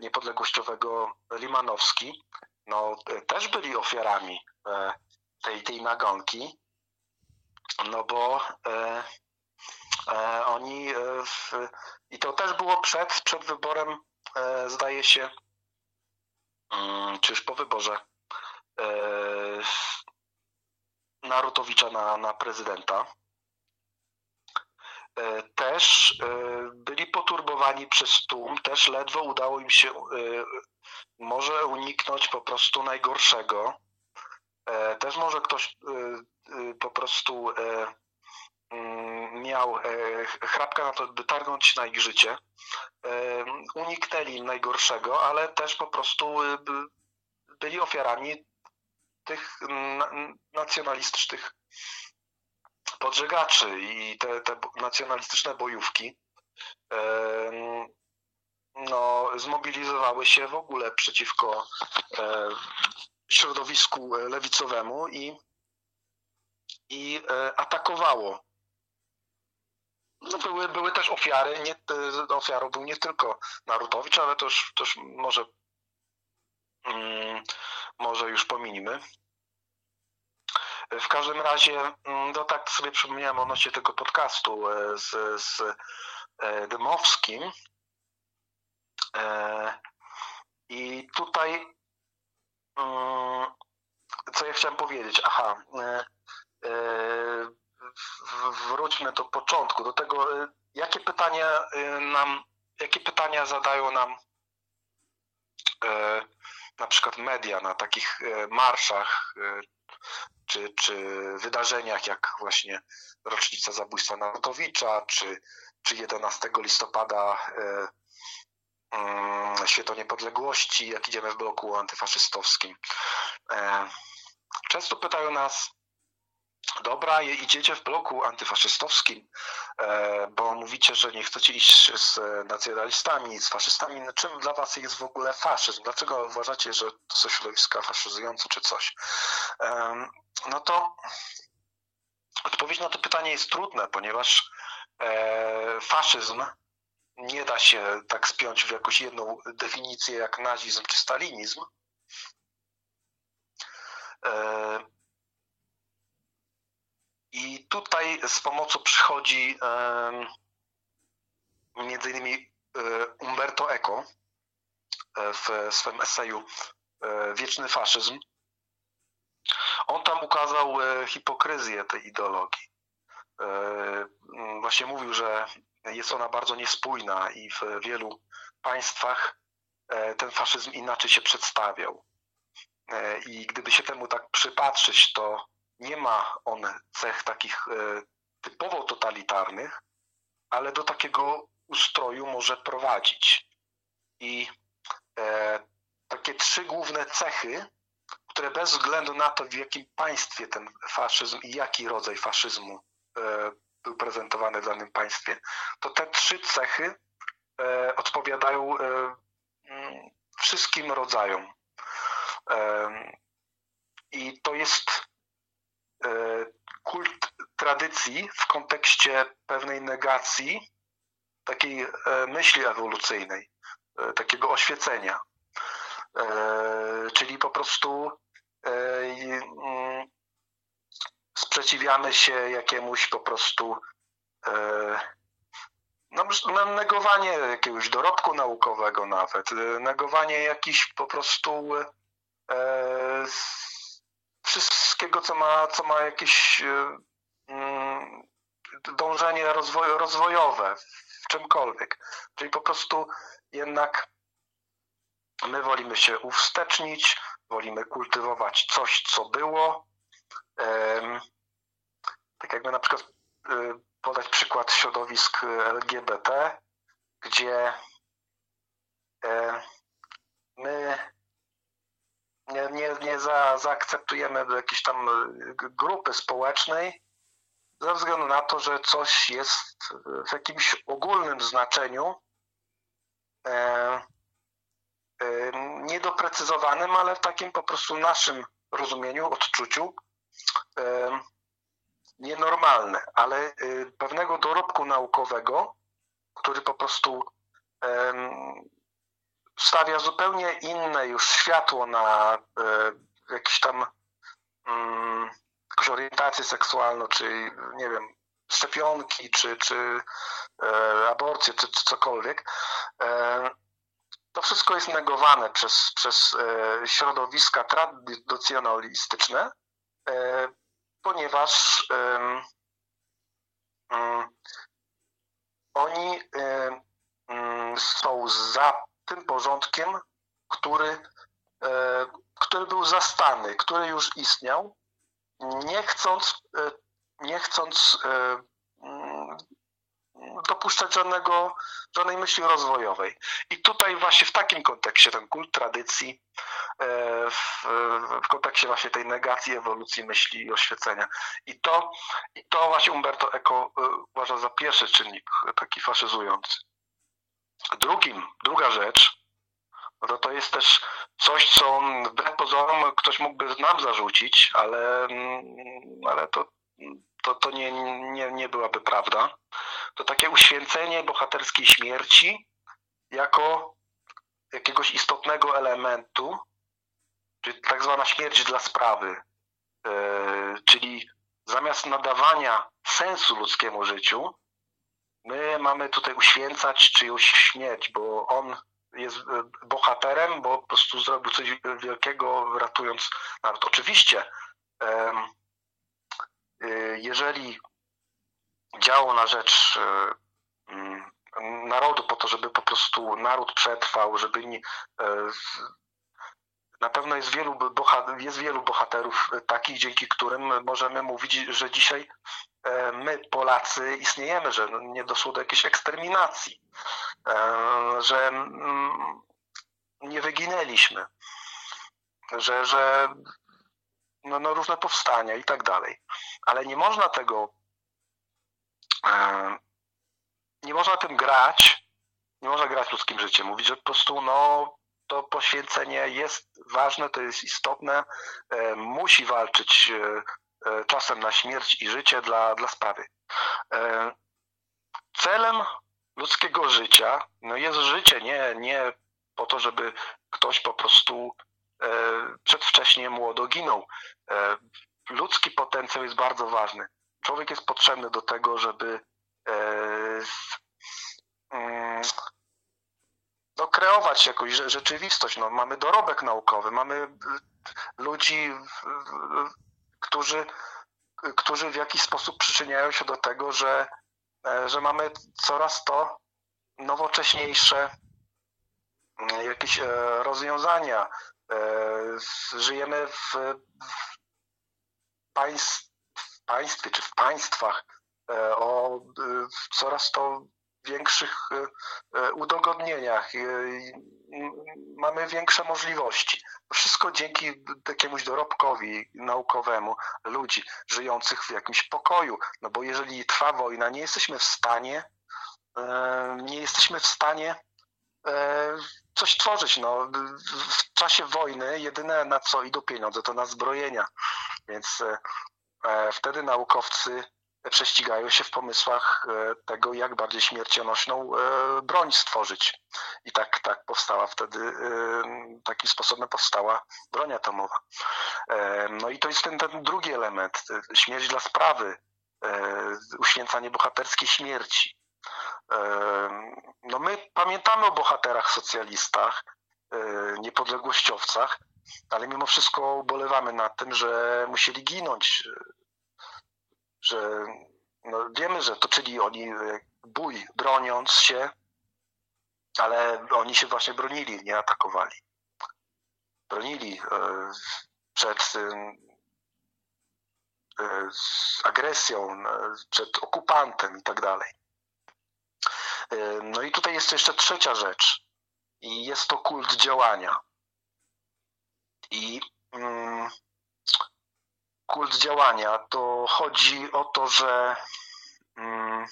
niepodległościowego Limanowski, no też byli ofiarami tej, tej nagonki no bo e, e, oni e, w, i to też było przed, przed wyborem, e, zdaje się, mm, czy już po wyborze e, Narutowicza na, na prezydenta. E, też byli poturbowani przez tłum, też ledwo udało im się może uniknąć po prostu najgorszego. Też może ktoś po prostu e, mm, miał e, chrapka na to, by targnąć na ich życie. E, uniknęli najgorszego, ale też po prostu byli ofiarami tych nacjonalistycznych podżegaczy i te, te nacjonalistyczne bojówki no, zmobilizowały się w ogóle przeciwko środowisku lewicowemu i i e, atakowało. No były, były też ofiary, nie, ofiarą był nie tylko Narutowicz, ale to już może, mm, może już pominimy. W każdym razie, mm, no tak sobie przypomniałem odnośnie tego podcastu e, z, z e, Dymowskim. I tutaj mm, co ja chciałem powiedzieć? Aha, E, wróćmy do początku, do tego, e, jakie pytania e, nam, jakie pytania zadają nam na przykład media na takich marszach czy, czy wydarzeniach jak właśnie rocznica zabójstwa Narutowicza, czy, czy 11 listopada mm, Święto Niepodległości, jak idziemy w bloku antyfaszystowskim. Często pytają nas, Dobra, idziecie w bloku antyfaszystowskim, e, bo mówicie, że nie chcecie iść z nacjonalistami, z faszystami. No, czym dla was jest w ogóle faszyzm? Dlaczego uważacie, że to są środowiska faszyzujące czy coś? No to odpowiedź na to pytanie jest trudne, ponieważ e, faszyzm nie da się tak spiąć w jakąś jedną definicję jak nazizm czy stalinizm. I tutaj z pomocą przychodzi między innymi e, Umberto Eco e, w swoim eseju e, Wieczny faszyzm. On tam ukazał hipokryzję tej ideologii. Właśnie mówił, że jest ona bardzo niespójna i w wielu państwach ten faszyzm inaczej się przedstawiał. I gdyby się temu tak przypatrzyć, to nie ma on cech takich e, typowo totalitarnych, ale do takiego ustroju może prowadzić. I e, takie trzy główne cechy, które bez względu na to, w jakim państwie ten faszyzm i jaki rodzaj faszyzmu e, był prezentowany w danym państwie, to te trzy cechy odpowiadają mm, wszystkim rodzajom. I to jest kult tradycji w kontekście pewnej negacji takiej e, myśli ewolucyjnej, e, takiego oświecenia. czyli po prostu mm, sprzeciwiamy się jakiemuś po prostu no, negowanie jakiegoś dorobku naukowego nawet, negowanie jakiś po prostu e, wszystkiego, co ma, co ma jakieś e, mm, dążenie rozwoj, rozwojowe w czymkolwiek. Czyli po prostu jednak my wolimy się uwstecznić, wolimy kultywować coś, co było. E, tak jakby na przykład e, podać przykład środowisk LGBT, gdzie e, my nie, nie, nie za, zaakceptujemy jakiejś tam grupy społecznej ze względu na to, że coś jest w jakimś ogólnym znaczeniu e, e, niedoprecyzowanym, ale w takim po prostu naszym rozumieniu, odczuciu e, nienormalne, ale y, pewnego dorobku naukowego, który po prostu stawia zupełnie inne już światło na e, jakiś tam mm, jakąś orientację seksualną, czy nie wiem, szczepionki, czy, czy e, aborcję, czy, czy cokolwiek. E, to wszystko jest negowane przez, przez środowiska tradycjonalistyczne, ponieważ um, oni um, są za tym porządkiem, który, e, który był zastany, który już istniał, nie chcąc, e, nie chcąc e, dopuszczać żadnego, żadnej myśli rozwojowej. I tutaj właśnie w takim kontekście ten kult tradycji, w, w kontekście właśnie tej negacji ewolucji myśli i oświecenia. I to, i to właśnie Umberto Eco uważa za pierwszy czynnik taki faszyzujący. Drugim, druga rzecz, no to to jest też coś, co wbrew pozorom ktoś mógłby nam zarzucić, ale, mm, ale to to, to nie, nie, nie byłaby prawda. To takie uświęcenie bohaterskiej śmierci jako jakiegoś istotnego elementu, czyli tak zwana śmierć dla sprawy, yy, czyli zamiast nadawania sensu ludzkiemu życiu, my mamy tutaj uświęcać czyjąś śmierć, bo on jest e, bohaterem, bo po prostu zrobił coś wielkiego, ratując naród. Oczywiście Y, jeżeli działał na rzecz mm, narodu po to, żeby po prostu naród przetrwał, żeby nie, na pewno jest wielu, jest wielu bohaterów takich, dzięki którym możemy mówić, że dzisiaj my, Polacy, istniejemy, że nie doszło do jakiejś eksterminacji, że mm, nie wyginęliśmy, że, że no, no różne powstania i tak dalej. Ale nie można tego, e, nie można tym grać, nie można grać ludzkim życiem. Mówić, że po prostu no, to poświęcenie jest ważne, to jest istotne, e, musi walczyć e, czasem na śmierć i życie dla, dla sprawy. Celem ludzkiego życia no jest życie, nie, nie po to, żeby ktoś po prostu E, przedwcześnie młodo ginął. E, ludzki potencjał jest bardzo ważny. Człowiek jest potrzebny do tego, żeby e, mm, no, kreować jakąś rzeczywistość. No, mamy dorobek naukowy, mamy ludzi, którzy, którzy w jakiś sposób przyczyniają się do tego, że, że mamy coraz to nowocześniejsze jakieś rozwiązania, E, żyjemy w, państw, w państwie czy w państwach e, o coraz to większych e, udogodnieniach. Mamy większe możliwości. Wszystko dzięki jakiemuś dorobkowi naukowemu ludzi żyjących w jakimś pokoju. No bo jeżeli trwa wojna, nie jesteśmy w stanie, nie jesteśmy w stanie coś tworzyć. No. W czasie wojny jedyne na co idą pieniądze to na zbrojenia. Więc e, e, wtedy naukowcy prześcigają się w pomysłach tego, jak bardziej śmiercionośną broń stworzyć. I tak, tak powstała wtedy, takim sposobem powstała broń atomowa. No i to jest ten, ten drugi element, śmierć dla sprawy, uświęcanie bohaterskiej śmierci. No my pamiętamy o bohaterach socjalistach, niepodległościowcach, ale mimo wszystko ubolewamy nad tym, że musieli ginąć, że no wiemy, że toczyli oni bój, broniąc się, ale oni się właśnie bronili, nie atakowali. Bronili e, przed e, agresją, przed okupantem i tak dalej. E, no i tutaj jest jeszcze trzecia rzecz i jest to kult działania. I mm, kult działania to chodzi o to, że mm,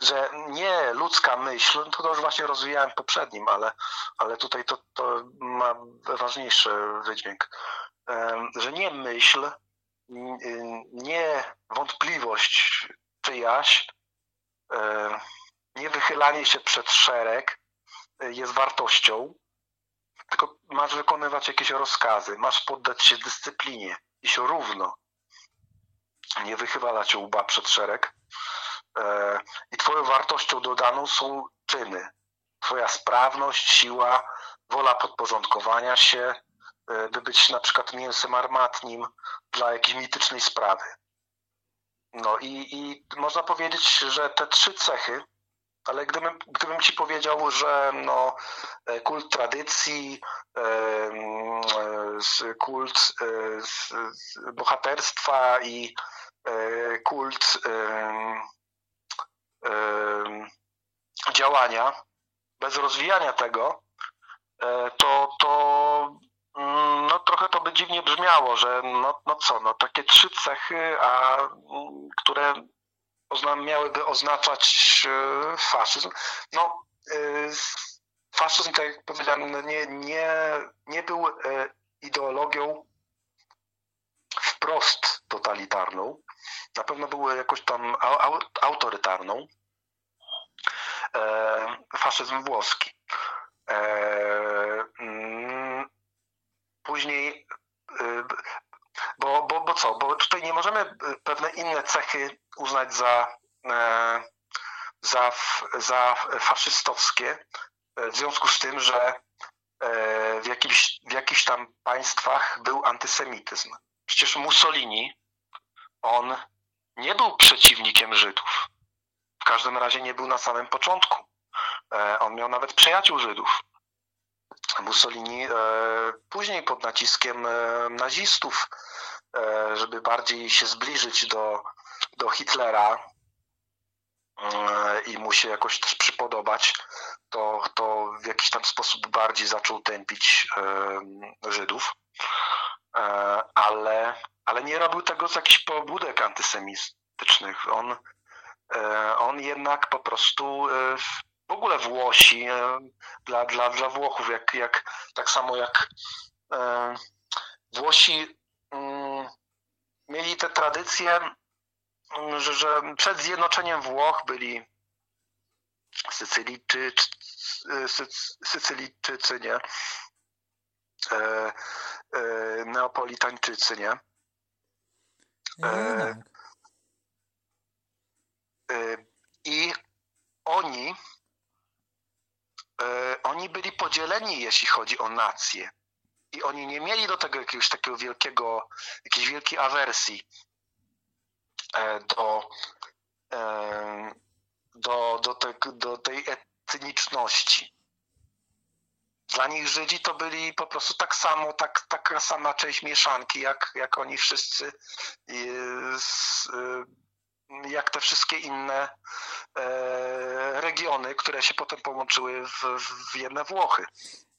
że nie ludzka myśl, to, to już właśnie rozwijałem poprzednim, ale, ale tutaj to, to ma ważniejszy wydźwięk, że nie myśl, nie wątpliwość czyjaś, nie wychylanie się przed szereg jest wartością, tylko masz wykonywać jakieś rozkazy, masz poddać się dyscyplinie, iść równo, nie wychywalać łba przed szereg. E, I twoją wartością dodaną są czyny. Twoja sprawność, siła, wola podporządkowania się, e, by być na przykład mięsem armatnim dla jakiejś mitycznej sprawy. No i, i można powiedzieć, że te trzy cechy ale gdybym, gdybym ci powiedział, że no, e, kult tradycji, e, e, kult bohaterstwa i kult działania, bez rozwijania tego, to, to mm, no, trochę to by dziwnie brzmiało, że no, no co, no takie trzy cechy, a które miałyby oznaczać e, faszyzm. No, e, faszyzm, tak jak powiedziałem, no nie, nie, nie był e, ideologią wprost totalitarną. Na pewno był jakoś tam autorytarną. Faszyzm włoski. Mm, później bo, bo, bo co? Bo tutaj nie możemy e, pewne inne cechy uznać za, e, za, za faszystowskie, e, w związku z tym, że w, jakimś, w jakichś tam państwach był antysemityzm. Przecież Mussolini, on nie był przeciwnikiem Żydów. W każdym razie nie był na samym początku. On miał nawet przyjaciół Żydów. Mussolini e, później pod naciskiem e, nazistów, e, żeby bardziej się zbliżyć do, do Hitlera i mu się jakoś też przypodobać, to, to w jakiś tam sposób bardziej zaczął tępić Żydów. Ale, ale nie robił tego z jakichś pobudek antysemitycznych. On, on jednak po prostu w ogóle Włosi, e, dla, dla, dla Włochów, jak, jak, tak samo jak e, Włosi mieli te tradycje, mm, że, że przed zjednoczeniem Włoch byli Sycylijczy, Sycylijczycy, nie? E, Neapolitańczycy, nie? Tak. I oni E, oni byli podzieleni, jeśli chodzi o nację. I oni nie mieli do tego jakiegoś takiego wielkiego, jakiejś wielkiej awersji e, do, e, do, do, te, do tej etniczności. Dla nich Żydzi to byli po prostu tak samo, tak, taka sama część mieszanki, jak, jak oni wszyscy jak te wszystkie inne e, regiony, które się potem połączyły w, w jedne Włochy.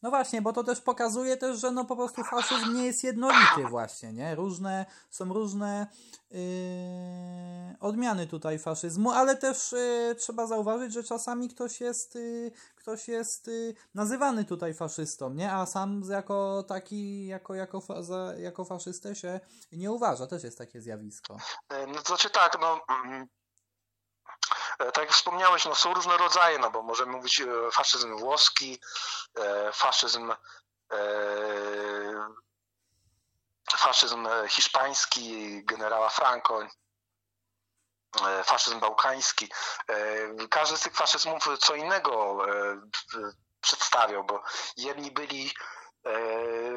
No właśnie, bo to też pokazuje też, że no po prostu faszyzm nie jest jednolity właśnie, nie? Różne, są różne yy, odmiany tutaj faszyzmu, ale też yy, trzeba zauważyć, że czasami ktoś jest, yy, ktoś jest yy, nazywany tutaj faszystą, nie? A sam jako taki, jako, jako, fa, jako faszystę się nie uważa. Też jest takie zjawisko. No to znaczy tak, no mm, tak jak wspomniałeś, no są różne rodzaje, no bo możemy mówić e, faszyzm włoski, e, faszyzm faszyzm hiszpański generała Franco, faszyzm bałkański. Każdy z tych faszyzmów co innego przedstawiał, bo jedni byli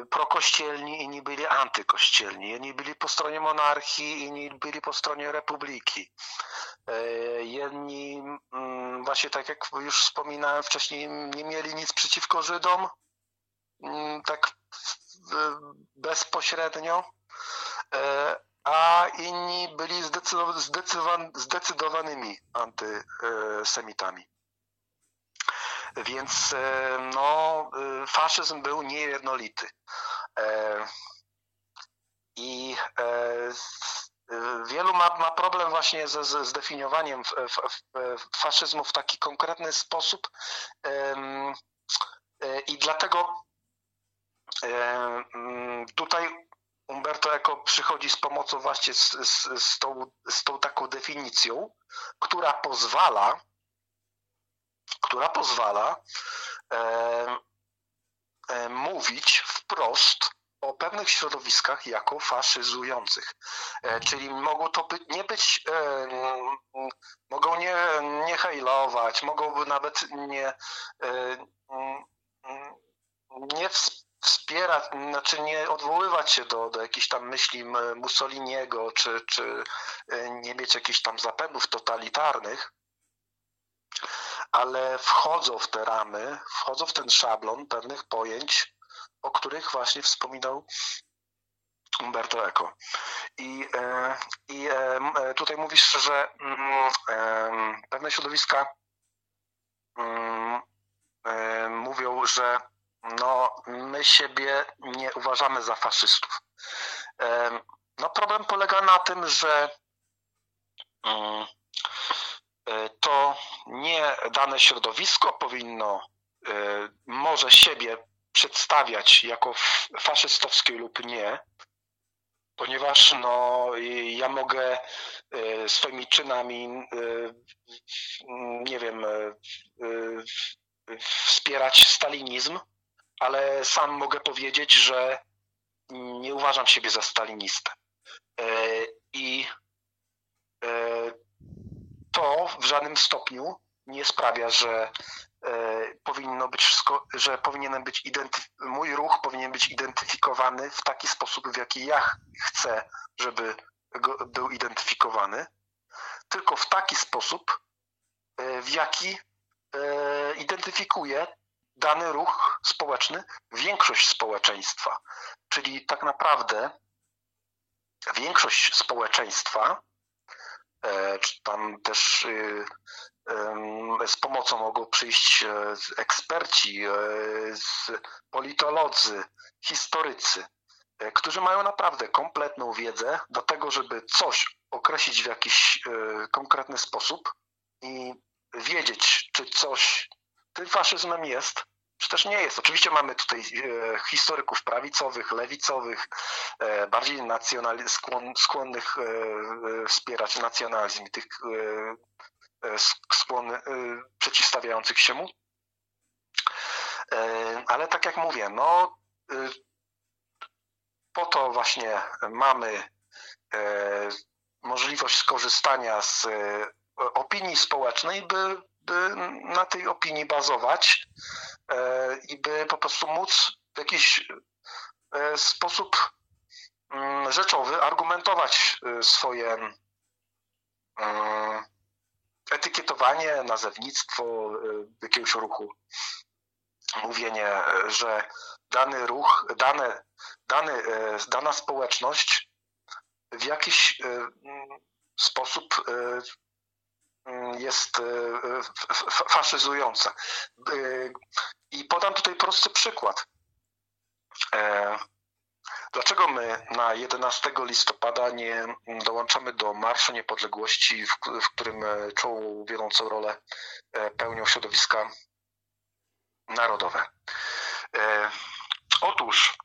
prokościelni, inni byli antykościelni, inni byli po stronie monarchii, inni byli po stronie republiki. E, jedni, mm, właśnie tak jak już wspominałem wcześniej, nie mieli nic przeciwko Żydom, mm, tak bezpośrednio, e, a inni byli zdecydowanymi antysemitami. Więc e, no, faszyzm był niejednolity. I Wielu ma, ma problem właśnie ze, zdefiniowaniem faszyzmu w taki konkretny sposób e, i dlatego tutaj Umberto Eco przychodzi z pomocą właśnie z, z, z, tą, z tą taką definicją, która pozwala która pozwala e, e, mówić wprost o pewnych środowiskach jako faszyzujących. E, czyli mogą to nie być, mogą nie, nie hejlować, mogą nawet nie, nie wspierać, znaczy nie odwoływać się do, do jakichś tam myśli Mussoliniego, czy, czy nie mieć jakichś tam zapędów totalitarnych, ale wchodzą w te ramy, wchodzą w ten szablon pewnych pojęć, o których właśnie wspominał Umberto Eco. I, e, i e, e, tutaj mówisz, że mm, pewne środowiska mm, mówią, że no, my siebie nie uważamy za faszystów. No, problem polega na tym, że mm, to nie dane środowisko powinno może siebie przedstawiać jako faszystowskie lub nie, ponieważ no, ja mogę e, swoimi czynami, e, nie wiem, e, wspierać stalinizm, ale sam mogę powiedzieć, że nie uważam siebie za stalinistę. I to w żadnym stopniu nie sprawia, że E, powinno być wszystko, że powinienem być mój ruch powinien być identyfikowany w taki sposób, w jaki ja chcę, żeby był identyfikowany, tylko w taki sposób, e, w jaki e, identyfikuje dany ruch społeczny większość społeczeństwa. Czyli tak naprawdę większość społeczeństwa, czy tam też y, z pomocą mogą przyjść e, eksperci, e, politolodzy, historycy, e, którzy mają naprawdę kompletną wiedzę do tego, żeby coś określić w jakiś konkretny sposób i wiedzieć, czy coś tym faszyzmem jest, czy też nie jest. Oczywiście mamy tutaj historyków prawicowych, lewicowych, bardziej nacjonali- skłon, skłonnych wspierać nacjonalizm i tych E, skłon e, przeciwstawiających się mu. E, ale tak jak mówię, no po to właśnie mamy możliwość skorzystania z opinii społecznej, by, by na tej opinii bazować i by po prostu móc w jakiś sposób mm, rzeczowy argumentować swoje mm, etykietowanie, nazewnictwo jakiegoś ruchu, mówienie, że dany ruch, dane, dany, dana społeczność w jakiś y, sposób mm, jest faszyzująca. I podam tutaj prosty przykład. Dlaczego my na 11 listopada nie dołączamy do Marszu Niepodległości, w, którym czołą wiodącą rolę pełnią środowiska narodowe? Otóż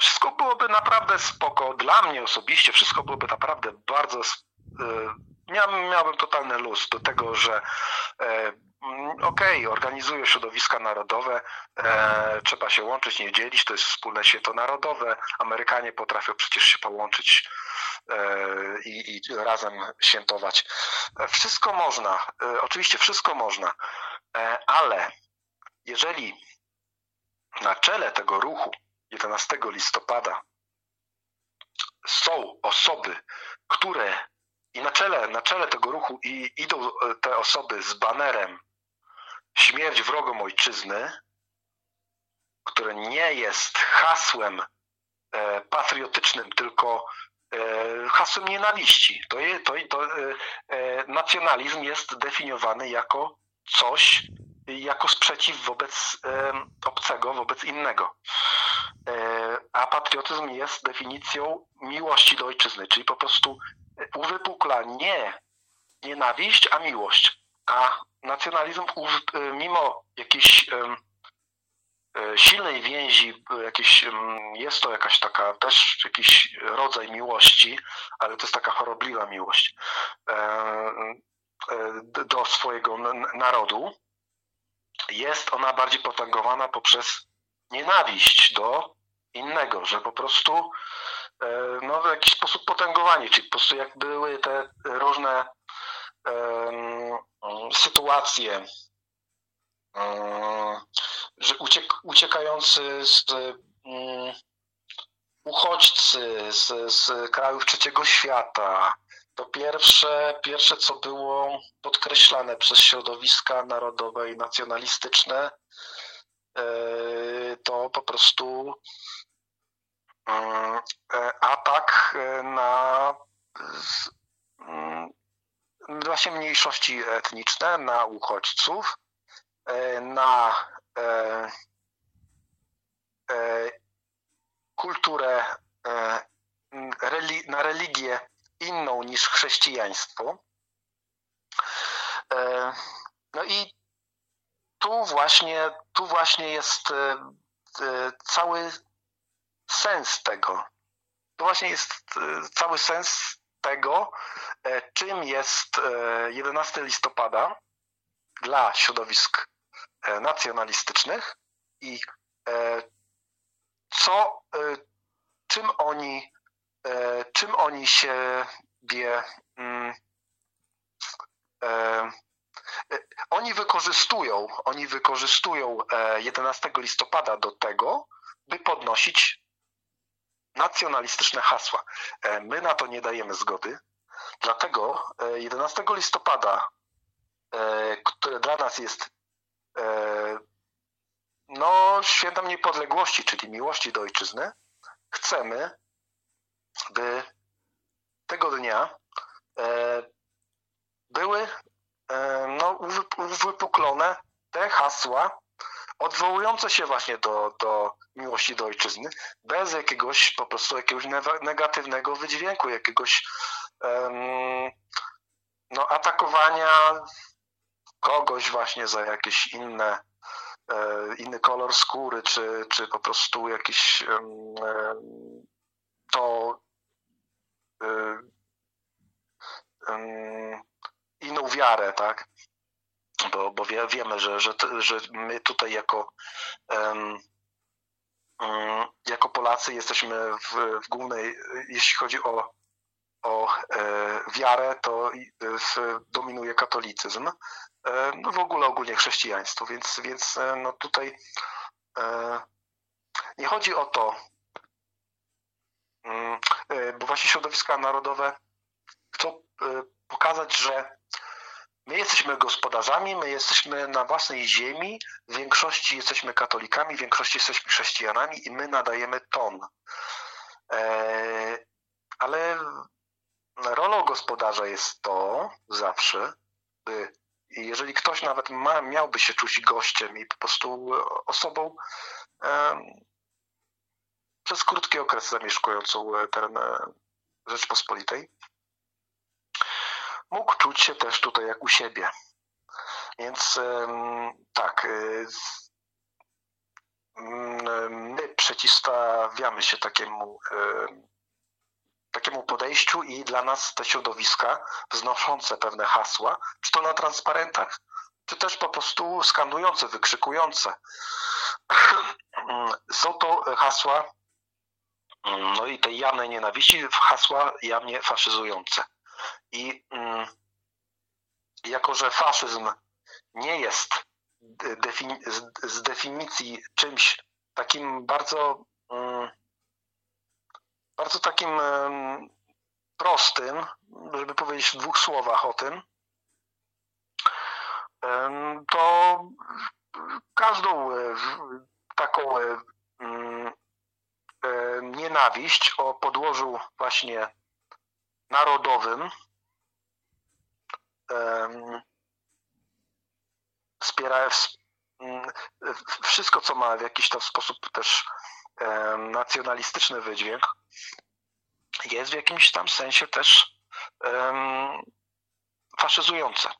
wszystko byłoby naprawdę spoko. Dla mnie osobiście wszystko byłoby naprawdę bardzo. Miałbym, miałbym totalny luz do tego, że e, okej, okay, organizują środowiska narodowe, e, trzeba się łączyć, nie dzielić, to jest wspólne święto narodowe. Amerykanie potrafią przecież się połączyć e, i, i razem świętować. Wszystko można, oczywiście wszystko można, ale jeżeli na czele tego ruchu 11 listopada są osoby, które i na czele, na czele tego ruchu i, idą te osoby z banerem śmierć wrogom ojczyzny, które nie jest hasłem e, patriotycznym, tylko e, hasłem nienawiści. To, je, to, to e, e nacjonalizm jest definiowany jako coś, jako sprzeciw wobec obcego, wobec innego. E, a patriotyzm jest definicją miłości do ojczyzny, czyli po prostu uwypukla nie nienawiść, a miłość. A nacjonalizm mimo jakiejś e, silnej więzi, jakieś, jest to jakaś taka też jakiś rodzaj miłości, ale to jest taka chorobliwa miłość e, do swojego narodu, jest ona bardziej potęgowana poprzez nienawiść do innego, że po prostu e, no, w jakiś sposób potęgowanie, czyli po prostu jak były te różne sytuacje, um, że uciek, uciekający z um, uchodźcy z, z krajów trzeciego świata, to pierwsze, pierwsze, co było podkreślane przez środowiska narodowe i nacjonalistyczne, e, to po prostu mm, e, atak na mm, właśnie mniejszości etniczne, na uchodźców, e, na kulturę, na religię inną niż chrześcijaństwo. E, no i tu właśnie, tu właśnie jest e, e, cały sens tego. To właśnie jest cały sens tego, czym jest 11 listopada dla środowisk nacjonalistycznych i co, czym oni E, czym oni siebie mm, e, e, oni wykorzystują, oni wykorzystują 11 listopada do tego, by podnosić nacjonalistyczne hasła. My na to nie dajemy zgody, dlatego 11 listopada, które dla nas jest no, świętem niepodległości, czyli miłości do ojczyzny, chcemy by tego dnia e, były e, no, wypuklone te hasła odwołujące się właśnie do, do miłości do ojczyzny, bez jakiegoś po prostu jakiegoś negatywnego wydźwięku, jakiegoś um, no, atakowania kogoś właśnie za jakieś inne e, inny kolor skóry, czy, czy po prostu jakiś um, to y, inną wiarę, tak? Bo, bo wie, wiemy, że, że, że my tutaj jako, um, jako Polacy jesteśmy w, w głównej, jeśli chodzi o, o e, wiarę, to dominuje katolicyzm, e, no w ogóle ogólnie chrześcijaństwo, więc, więc e, no tutaj e, nie chodzi o to, Mm, e, bo właśnie środowiska narodowe chcą pokazać, że my jesteśmy gospodarzami, my jesteśmy na własnej ziemi, w większości jesteśmy katolikami, w większości jesteśmy chrześcijanami i my nadajemy ton. E, ale rolą gospodarza jest to zawsze, by, jeżeli ktoś nawet ma, miałby się czuć gościem i po prostu osobą przez krótki okres zamieszkującą teren Rzeczpospolitej, mógł czuć się też tutaj jak u siebie. Więc tak, my przeciwstawiamy się takiemu, takiemu podejściu i dla nas te środowiska wznoszące pewne hasła, czy to na transparentach, czy też po prostu skanujące, wykrzykujące. Są to hasła, no i tej jawnej nienawiści, hasła jawnie faszyzujące. I jako, że faszyzm nie jest z definicji czymś takim bardzo, mm, bardzo takim prostym, żeby powiedzieć w dwóch słowach o tym, to każdą e, taką e, mm, e, nienawiść o podłożu właśnie narodowym wspiera mm, wszystko, co ma w jakiś tam sposób też nacjonalistyczny wydźwięk, jest w jakimś tam sensie też faszyzujące.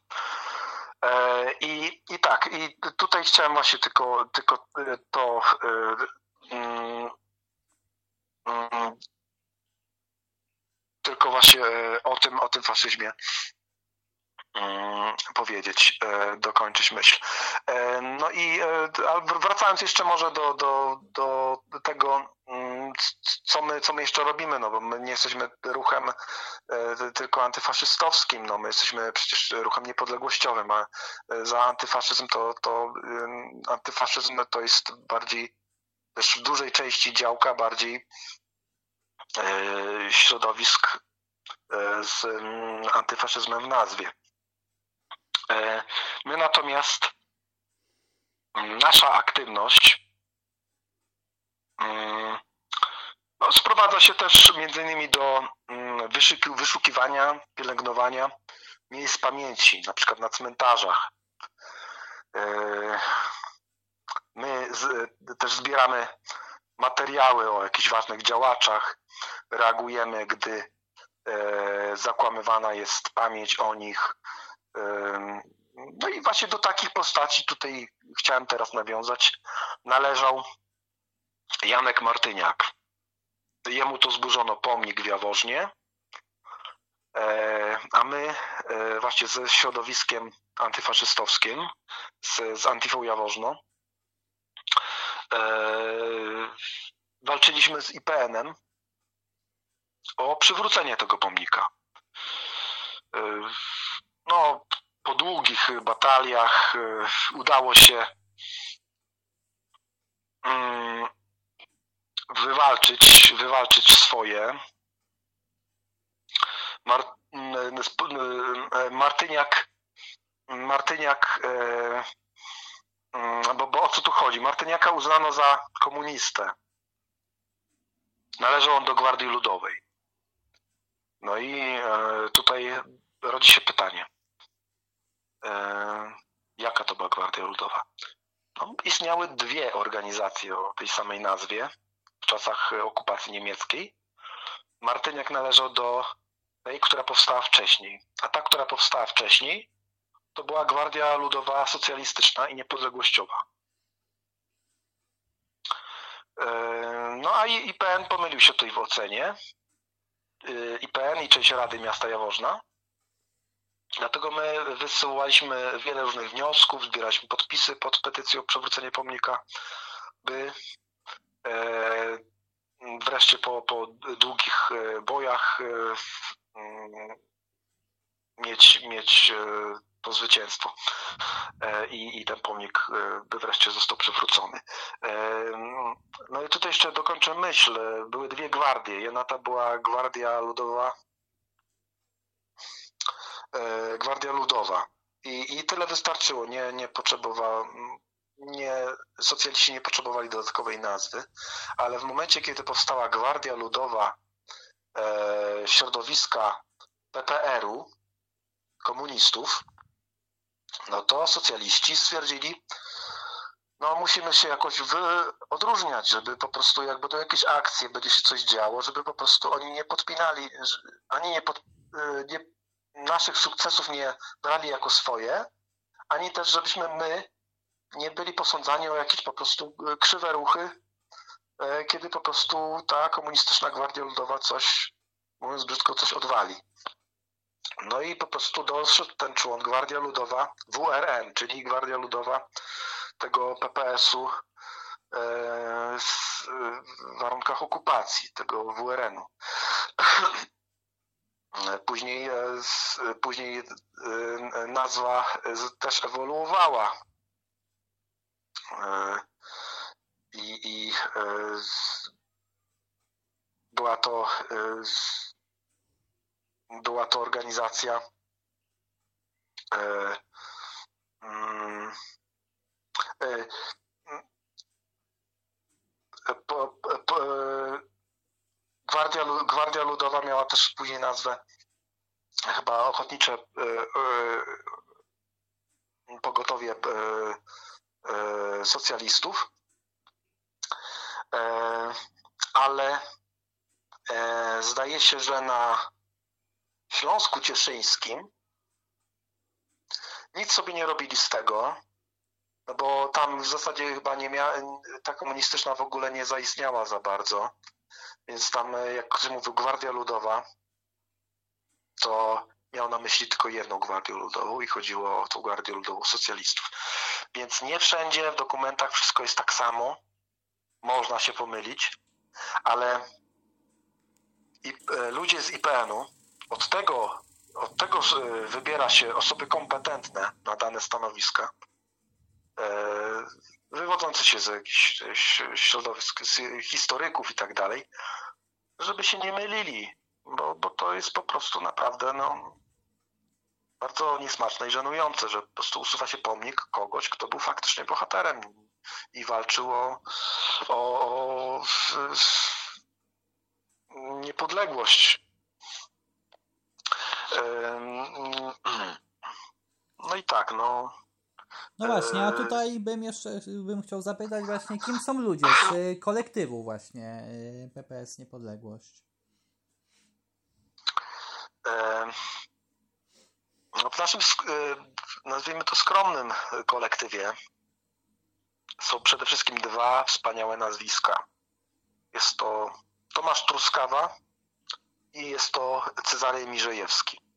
E, I, I tak, i tutaj chciałem właśnie tylko, tylko e, to e, mm, mm, tylko właśnie o tym, o tym faszyzmie powiedzieć, e, dokończyć myśl. E, no i e, wracając jeszcze może do, do, do tego, mm, co my, co my jeszcze robimy, no bo my nie jesteśmy ruchem tylko antyfaszystowskim, no my jesteśmy przecież ruchem niepodległościowym, a za antyfaszyzm to, to antyfaszyzm to jest bardziej też w dużej części działka bardziej środowisk z mm, antyfaszyzmem w nazwie. E, my natomiast mm, nasza aktywność mm, no, sprowadza się też między innymi do mm, wyszukiwania, pielęgnowania miejsc pamięci, na przykład na cmentarzach. E, my też zbieramy materiały o jakichś ważnych działaczach, reagujemy, gdy e, zakłamywana jest pamięć o nich, właśnie do takich postaci tutaj chciałem teraz nawiązać. Należał Janek Martyniak. Jemu to zburzono pomnik w Jaworznie, e, a my e, właśnie ze środowiskiem antyfaszystowskim, z, z Antifą Jaworzno, e, walczyliśmy z IPN-em o przywrócenie tego pomnika no, po długich bataliach e, udało się mm, wywalczyć, wywalczyć swoje. Mar Martyniak Martyniak e, mm, bo, bo o co tu chodzi? Martyniaka uznano za komunistę. Należał on do Gwardii Ludowej. No i e, tutaj rodzi się pytanie. E, jaka to była Gwardia Ludowa? No, istniały dwie organizacje o tej samej nazwie w czasach okupacji niemieckiej. Martyniak należał do tej, która powstała wcześniej. A ta, która powstała wcześniej, to była Gwardia Ludowa Socjalistyczna i Niepodległościowa. E, no a IPN pomylił się tutaj w ocenie. E, IPN i część Rady Miasta Jaworzna Dlatego my wysyłaliśmy wiele różnych wniosków, zbieraliśmy podpisy pod petycją o przywrócenie pomnika, by e, wreszcie po, po długich e, bojach e, mm, mieć, mieć to zwycięstwo I, i ten pomnik by wreszcie został przywrócony. No i tutaj jeszcze dokończę myśl. Były dwie gwardie. Jedna ta była Gwardia Ludowa Gwardia Ludowa. I, i tyle wystarczyło. Nie, nie potrzebowała, nie, socjaliści nie potrzebowali dodatkowej nazwy, ale w momencie, kiedy powstała Gwardia Ludowa e, środowiska PPR-u, komunistów, no to socjaliści stwierdzili, no musimy się jakoś odróżniać, żeby po prostu jakby do jakiejś akcji będzie się coś działo, żeby po prostu oni nie podpinali, ani nie, pod, y, nie naszych sukcesów nie brali jako swoje, ani też żebyśmy my nie byli posądzani o jakieś po prostu y, krzywe ruchy, y, kiedy po prostu ta komunistyczna Gwardia Ludowa coś, mówiąc brzydko, coś odwali. No i po prostu doszedł ten człon Gwardia Ludowa, WRN, czyli Gwardia Ludowa tego PPS-u e, w warunkach okupacji tego WRN-u. Później, e, później e, nazwa też ewoluowała. I, i była to była to organizacja mm, E, po, po, Gwardia, Gwardia Ludowa miała też później nazwę chyba ochotnicze e, e, pogotowie socjalistów, ale zdaje się, że na Śląsku Cieszyńskim nic sobie nie robili z tego, no bo tam w zasadzie chyba nie miała, ta komunistyczna w ogóle nie zaistniała za bardzo. Więc tam, e, jak ktoś mówił Gwardia Ludowa, to miał na myśli tylko jedną Gwardię Ludową i chodziło o tą Gwardię Ludową socjalistów. Więc nie wszędzie w dokumentach wszystko jest tak samo. Można się pomylić, ale e, ludzie z IPN-u od tego, od tego wybiera się osoby kompetentne na dane stanowiska E, wywodzący się z jakichś środowisk historyków i tak dalej, żeby się nie mylili, bo, bo to jest po prostu naprawdę no, bardzo niesmaczne i żenujące, że po prostu usuwa się pomnik kogoś, kto był faktycznie bohaterem i walczył o, o, o niepodległość. No i tak, no no właśnie, a tutaj bym jeszcze bym chciał zapytać właśnie, kim są ludzie z kolektywu właśnie y, PPS Niepodległość? No w naszym, y, nazwijmy to skromnym kolektywie są przede wszystkim dwa wspaniałe nazwiska. Jest to Tomasz Truskawa i jest to Cezary Mirzejewski.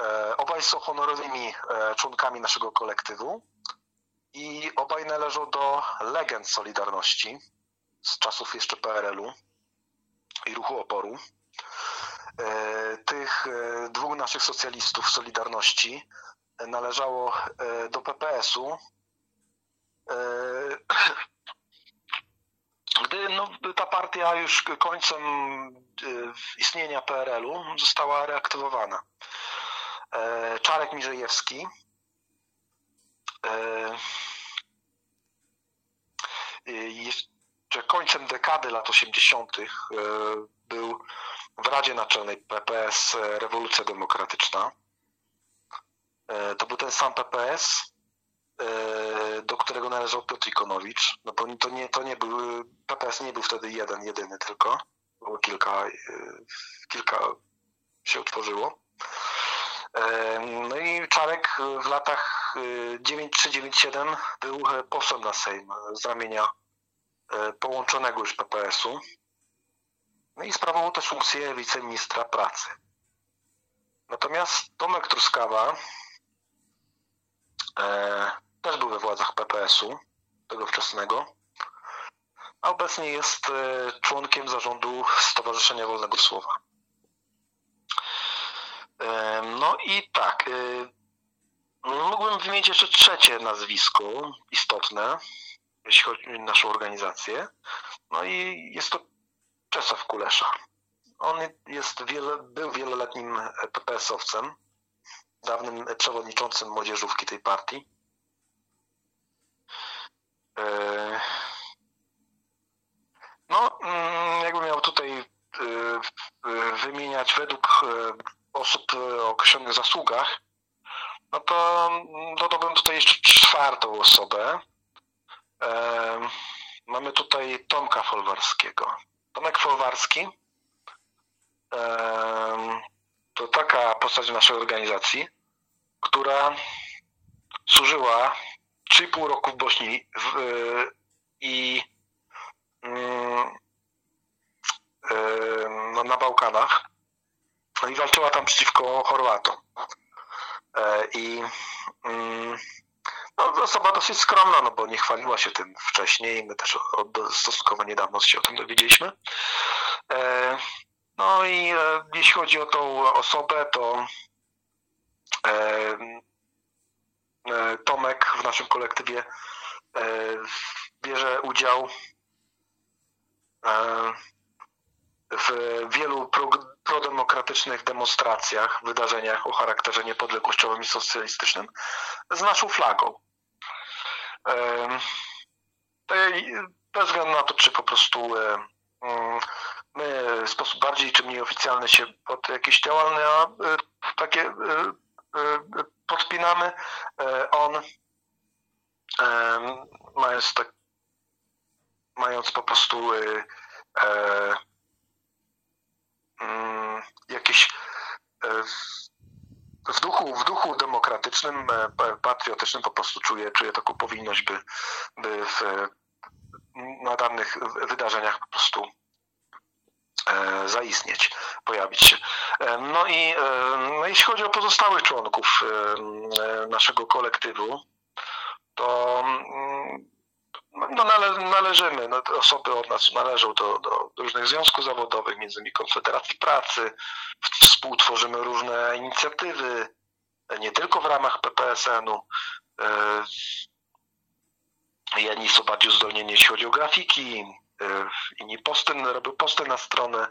E, obaj są honorowymi e, członkami naszego kolektywu i obaj należą do legend Solidarności z czasów jeszcze PRL-u i ruchu oporu. E, tych dwóch naszych socjalistów Solidarności należało do PPS-u. Gdy no, ta partia już końcem istnienia PRL-u została reaktywowana. E, Czarek Mirzejewski. E, jeszcze końcem dekady lat 80. E, był w Radzie Naczelnej PPS Rewolucja Demokratyczna. To był ten sam PPS, do którego należał Piotr Ikonowicz. No bo to nie, to nie był, PPS nie był wtedy jeden, jedyny tylko. Było kilka, kilka się utworzyło. No i Czarek w latach 93-97 y, był e, posłem na Sejm z ramienia e, połączonego już PPS-u. No i sprawował też funkcję wiceministra pracy. Natomiast Tomek Truskawa e, też był we władzach PPS-u, tego wczesnego, a obecnie jest e, członkiem zarządu Stowarzyszenia Wolnego Słowa. No i tak. Y, mógłbym wymienić jeszcze trzecie nazwisko istotne, jeśli chodzi o naszą organizację. No i jest to Czesław Kulesza. On jest wiele, był wieloletnim PPS-owcem, dawnym przewodniczącym młodzieżówki tej partii. E, no, mm, jakbym miał tutaj y, y, wymieniać według osób o określonych zasługach, no to to dodałbym tutaj jeszcze czwartą osobę. Mamy tutaj Tomka Folwarskiego. Tomek Folwarski to taka postać naszej organizacji, która służyła 3,5 roku w Bośni w, i mm, no, na Bałkanach no i walczyła tam przeciwko Chorwatom. E, I mm, no, osoba dosyć skromna, no bo nie chwaliła się tym wcześniej. My też od, stosunkowo niedawno się o tym dowiedzieliśmy. E, no i e, jeśli chodzi o tą osobę, to Tomek w naszym kolektywie bierze udział w wielu prodemokratycznych demonstracjach, wydarzeniach o charakterze niepodległościowym i socjalistycznym z naszą flagą. Bez względu na to, czy po prostu mm, my w sposób bardziej czy mniej oficjalny się pod jakieś działalne takie podpinamy, on mając, tak, mając po prostu Mm, jakieś e, w duchu, w duchu demokratycznym, e, patriotycznym po prostu czuję, czuję taką powinność, by, by w, na danych wydarzeniach po prostu e, zaistnieć, pojawić się. No i no jeśli chodzi o pozostałych członków naszego kolektywu, to mm, no, nale, należymy, no, osoby od nas należą do, do, różnych związków zawodowych, między innymi Konfederacji Pracy, współtworzymy różne inicjatywy, nie tylko w ramach PPSN-u. E, jedni są bardziej uzdolnieni, jeśli chodzi o grafiki, e, inni posty, robią posty na stronę.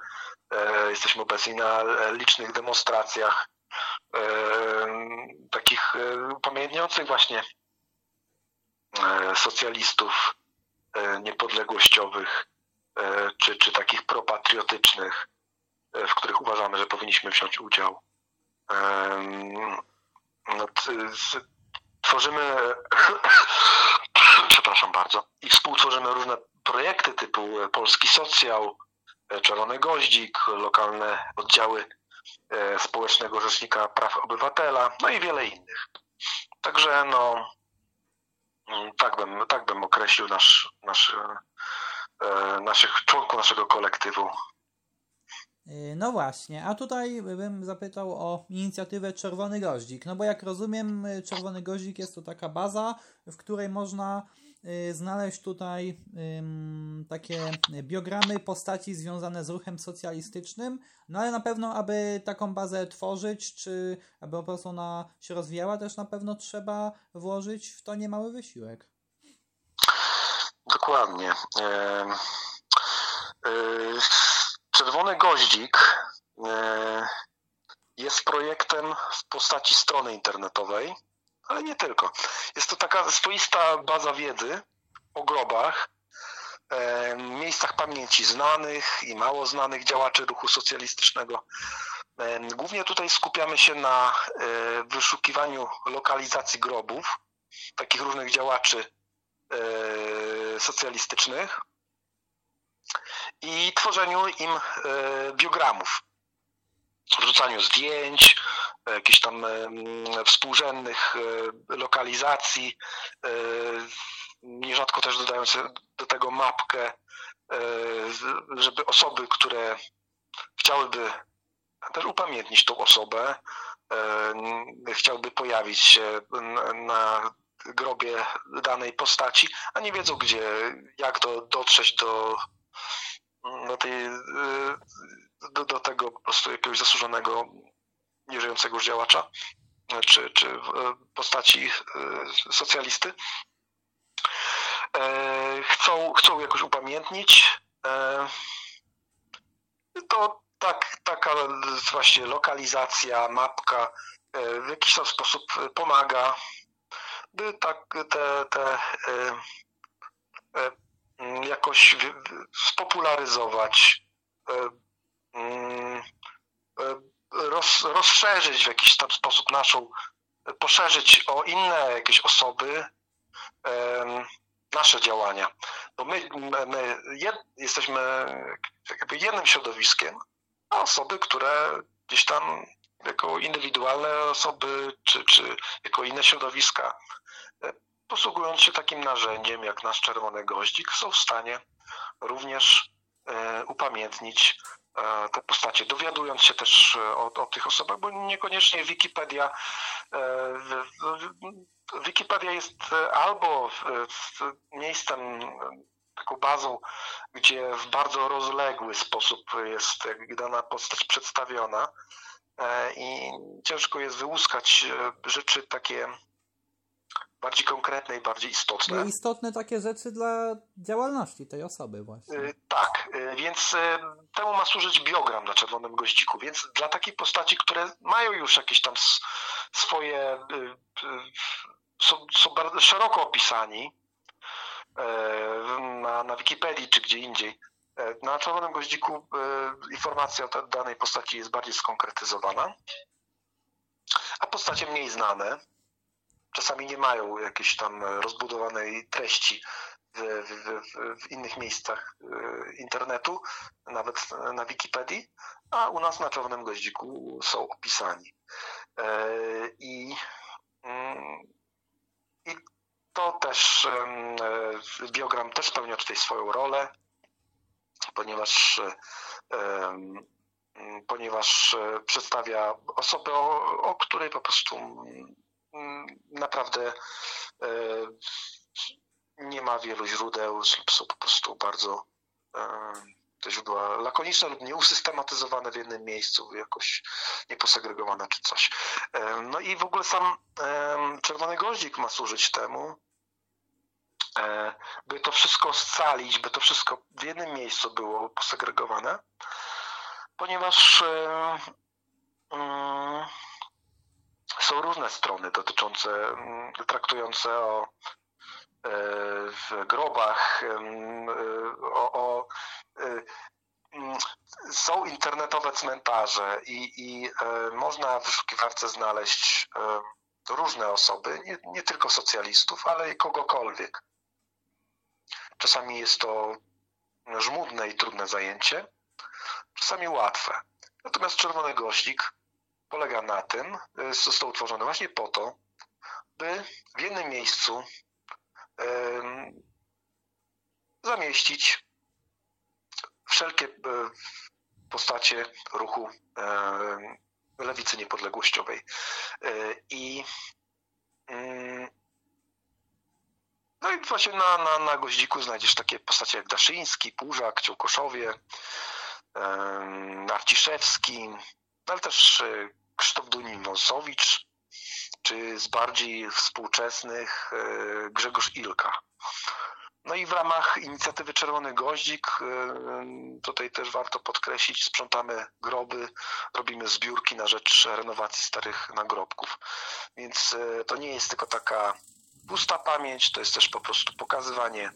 E, jesteśmy obecni na licznych demonstracjach, takich upamiętniających właśnie socjalistów niepodległościowych e, czy, czy takich propatriotycznych, w których uważamy, że powinniśmy wziąć udział. No, tworzymy, przepraszam bardzo, i współtworzymy różne projekty typu Polski Socjal, Czerwony Goździk, lokalne oddziały Społecznego Rzecznika Praw Obywatela, no i wiele innych. Także no, tak bym, tak bym określił nasz, nasz, e, naszych członków naszego kolektywu. E, no właśnie, a tutaj bym zapytał o inicjatywę Czerwony Goździk. No bo jak rozumiem, Czerwony Goździk jest to taka baza, w której można Y, znaleźć tutaj takie biogramy postaci związane z ruchem socjalistycznym, no ale na pewno, aby taką bazę tworzyć, czy aby po prostu ona się rozwijała, też na pewno trzeba włożyć w to niemały wysiłek. Dokładnie. E, Czerwony Goździk e, jest projektem w postaci strony internetowej, ale nie tylko. Jest to taka swoista baza wiedzy o grobach, e, miejscach pamięci znanych i mało znanych działaczy ruchu socjalistycznego. E, głównie tutaj skupiamy się na e, wyszukiwaniu lokalizacji grobów takich różnych działaczy socjalistycznych i tworzeniu im biogramów wrzucaniu zdjęć, jakichś tam współrzędnych e, lokalizacji, e, nierzadko też dodając do tego mapkę, e, żeby osoby, które chciałyby też upamiętnić tą osobę, chciałby pojawić się na grobie danej postaci, a nie wiedzą gdzie, jak do, dotrzeć do, do tej do, do tego po prostu jakiegoś zasłużonego, nieżyjącego już działacza, czy, czy e, postaci e, socjalisty. E, chcą, chcą jakoś upamiętnić. To tak, taka właśnie lokalizacja, mapka w jakiś tam sposób pomaga, by tak te, te jakoś spopularyzować Mm, e, roz, rozszerzyć w jakiś tam sposób naszą poszerzyć o inne jakieś osoby nasze działania. Bo my, my jed, jesteśmy jakby jednym środowiskiem, a osoby, które gdzieś tam jako indywidualne osoby, czy, czy jako inne środowiska, e, posługując się takim narzędziem jak nasz czerwony goździk, są w stanie również e, upamiętnić te postacie, dowiadując się też o, o tych osobach, bo niekoniecznie Wikipedia Wikipedia jest albo miejscem, taką bazą, gdzie w bardzo rozległy sposób jest dana postać przedstawiona, E, i ciężko jest wyłuskać e, rzeczy takie bardziej konkretne i bardziej istotne. No istotne takie rzeczy dla działalności tej osoby właśnie. E, tak, więc temu ma służyć biogram na czerwonym goździku, więc dla takiej postaci, które mają już jakieś tam swoje, są, są bardzo szeroko opisani na, na Wikipedii czy gdzie indziej, na czerwonym goździku informacja o danej postaci jest bardziej skonkretyzowana, a postacie mniej znane czasami nie mają jakiejś tam rozbudowanej treści w, w, w, innych miejscach e, internetu, nawet na Wikipedii, a u nas na czerwonym goździku są opisani. I, mm, i to też biogram też spełnia tutaj swoją rolę ponieważ e, ponieważ e, przedstawia osobę, o, o której po prostu naprawdę e, nie ma wielu źródeł, są po prostu bardzo te źródła lakoniczne lub nieusystematyzowane w jednym miejscu, jakoś nieposegregowane czy coś. No i w ogóle sam czerwony goździk ma służyć temu, E, by to wszystko scalić, by to wszystko w jednym miejscu było posegregowane, ponieważ e, mm, są różne strony dotyczące, mm, traktujące o e, grobach, o, o są internetowe cmentarze i, i można w wyszukiwarce znaleźć różne osoby, nie, nie, tylko socjalistów, ale i kogokolwiek. Czasami jest to żmudne i trudne zajęcie, czasami łatwe. Natomiast czerwony goździk polega na tym, y, został utworzony właśnie po to, by w jednym miejscu zamieścić wszelkie y, postacie ruchu lewicy niepodległościowej. Y, I no i właśnie na, na, na goździku znajdziesz takie postacie jak Daszyński, Półżak, Ciołkoszowie, Narciszewski, ale też Krzysztof Dunin-Wąsowicz, czy z bardziej współczesnych e, Grzegorz Ilka. No i w ramach inicjatywy Czerwony Goździk, e, tutaj też warto podkreślić, sprzątamy groby, robimy zbiórki na rzecz renowacji starych nagrobków. Więc to nie jest tylko taka pusta pamięć to jest też po prostu pokazywanie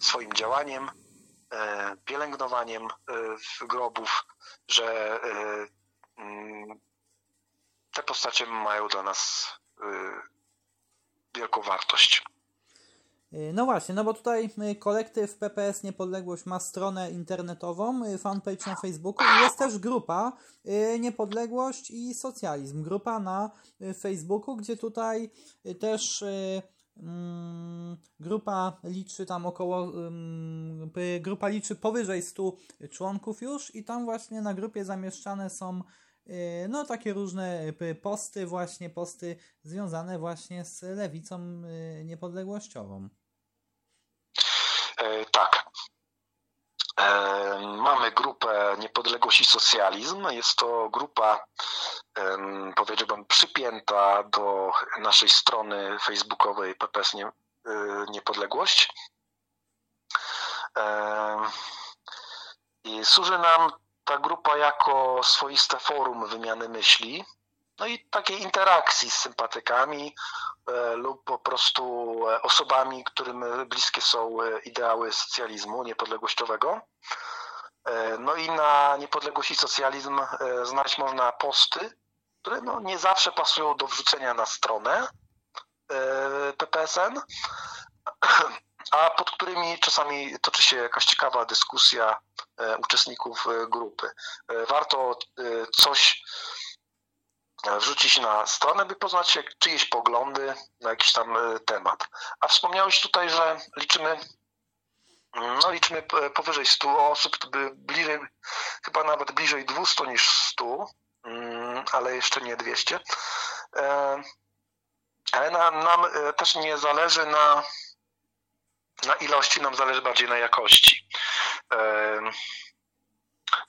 swoim działaniem, e, pielęgnowaniem e, grobów, że e, mm, te postacie mają dla nas wielką wartość. No właśnie, no bo tutaj kolektyw PPS Niepodległość ma stronę internetową, fanpage na Facebooku i jest też grupa Niepodległość i Socjalizm. Grupa na Facebooku, gdzie tutaj też Mm, grupa liczy tam około, grupa liczy powyżej 100 członków już i tam właśnie na grupie zamieszczane są y, no takie różne y, posty, właśnie posty związane właśnie z lewicą y, niepodległościową. E, tak. E, mamy grupę Niepodległość i Socjalizm. Jest to grupa powiedziałbym, przypięta do naszej strony facebookowej PPS Niepodległość. I służy nam ta grupa jako swoiste forum wymiany myśli, no i takiej interakcji z sympatykami e, lub po prostu e, osobami, którym bliskie są e, ideały socjalizmu niepodległościowego. No i na niepodległość i socjalizm znaleźć można posty które no, nie zawsze pasują do wrzucenia na stronę PPSN, a pod którymi czasami toczy się jakaś ciekawa dyskusja uczestników grupy. Warto coś wrzucić na stronę, by poznać czyjeś poglądy na jakiś tam temat. A wspomniałeś tutaj, że liczymy no liczymy powyżej 100 osób, bliżej, chyba nawet bliżej 200 niż 100, mm, ale jeszcze nie 200. E, ale nam, nam e, też nie zależy na, na ilości, nam zależy bardziej na jakości.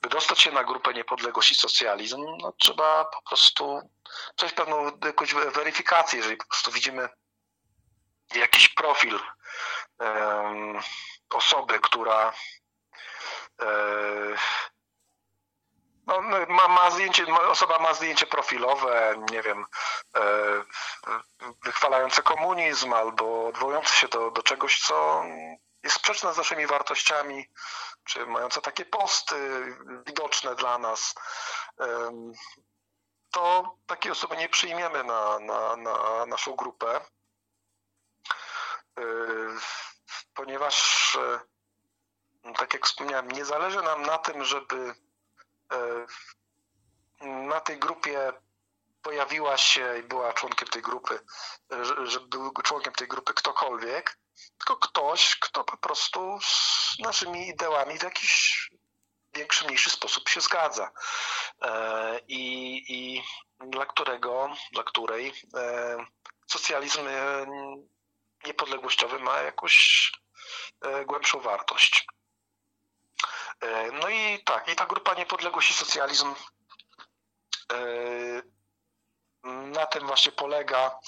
By dostać się na grupę Niepodległość i Socjalizm, no trzeba po prostu coś pewną jakąś weryfikację, jeżeli po prostu widzimy jakiś profil osoby, która e, no, ma, ma zdjęcie, osoba ma zdjęcie profilowe, nie wiem, e, wychwalające komunizm albo odwołujące się do, do czegoś, co jest sprzeczne z naszymi wartościami, czy mające takie posty widoczne dla nas, to takie osoby nie przyjmiemy na, na, na naszą grupę. E, ponieważ, e, tak jak wspomniałem, nie zależy nam na tym, żeby na tej grupie pojawiła się i była członkiem tej grupy, żeby był członkiem tej grupy ktokolwiek, tylko ktoś, kto po prostu z naszymi ideałami w jakiś większy, mniejszy sposób się zgadza. E, I, i dla którego, dla której socjalizm niepodległościowy ma jakąś E, głębszą wartość. E, no i tak, i ta grupa Niepodległość i Socjalizm e, na tym właśnie polega,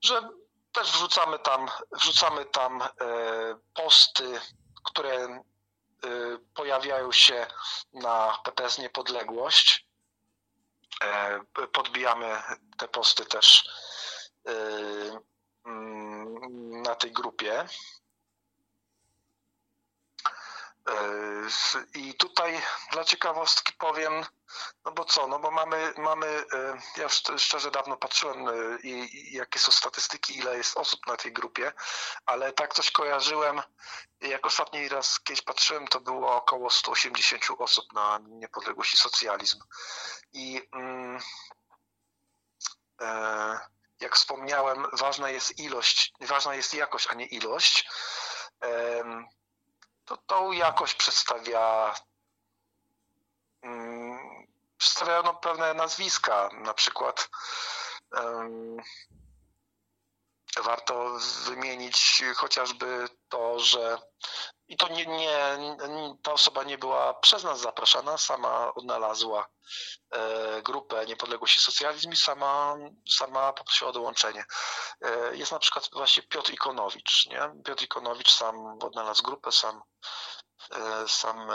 że też wrzucamy tam, wrzucamy tam posty, które pojawiają się na PPS Niepodległość. Podbijamy te posty też Mm, na tej grupie. E, I tutaj dla ciekawostki powiem, no bo co, no bo mamy, mamy e, ja szczerze dawno patrzyłem, e, jakie są statystyki, ile jest osób na tej grupie, ale tak coś kojarzyłem, jak ostatni raz kiedyś patrzyłem, to było około 180 osób na niepodległość i socjalizm. I mm, jak wspomniałem, ważna jest ilość, ważna jest jakość, a nie ilość. To tą jakość przedstawia mm, przedstawiają no, pewne nazwiska, na przykład warto wymienić chociażby to, że i to nie, nie, ta osoba nie była przez nas zapraszana, sama odnalazła e, grupę Niepodległość i Socjalizm i sama, sama poprosiła o dołączenie. E, jest na przykład właśnie Piotr Ikonowicz. Nie? Piotr Ikonowicz sam odnalazł grupę, sam, e, sam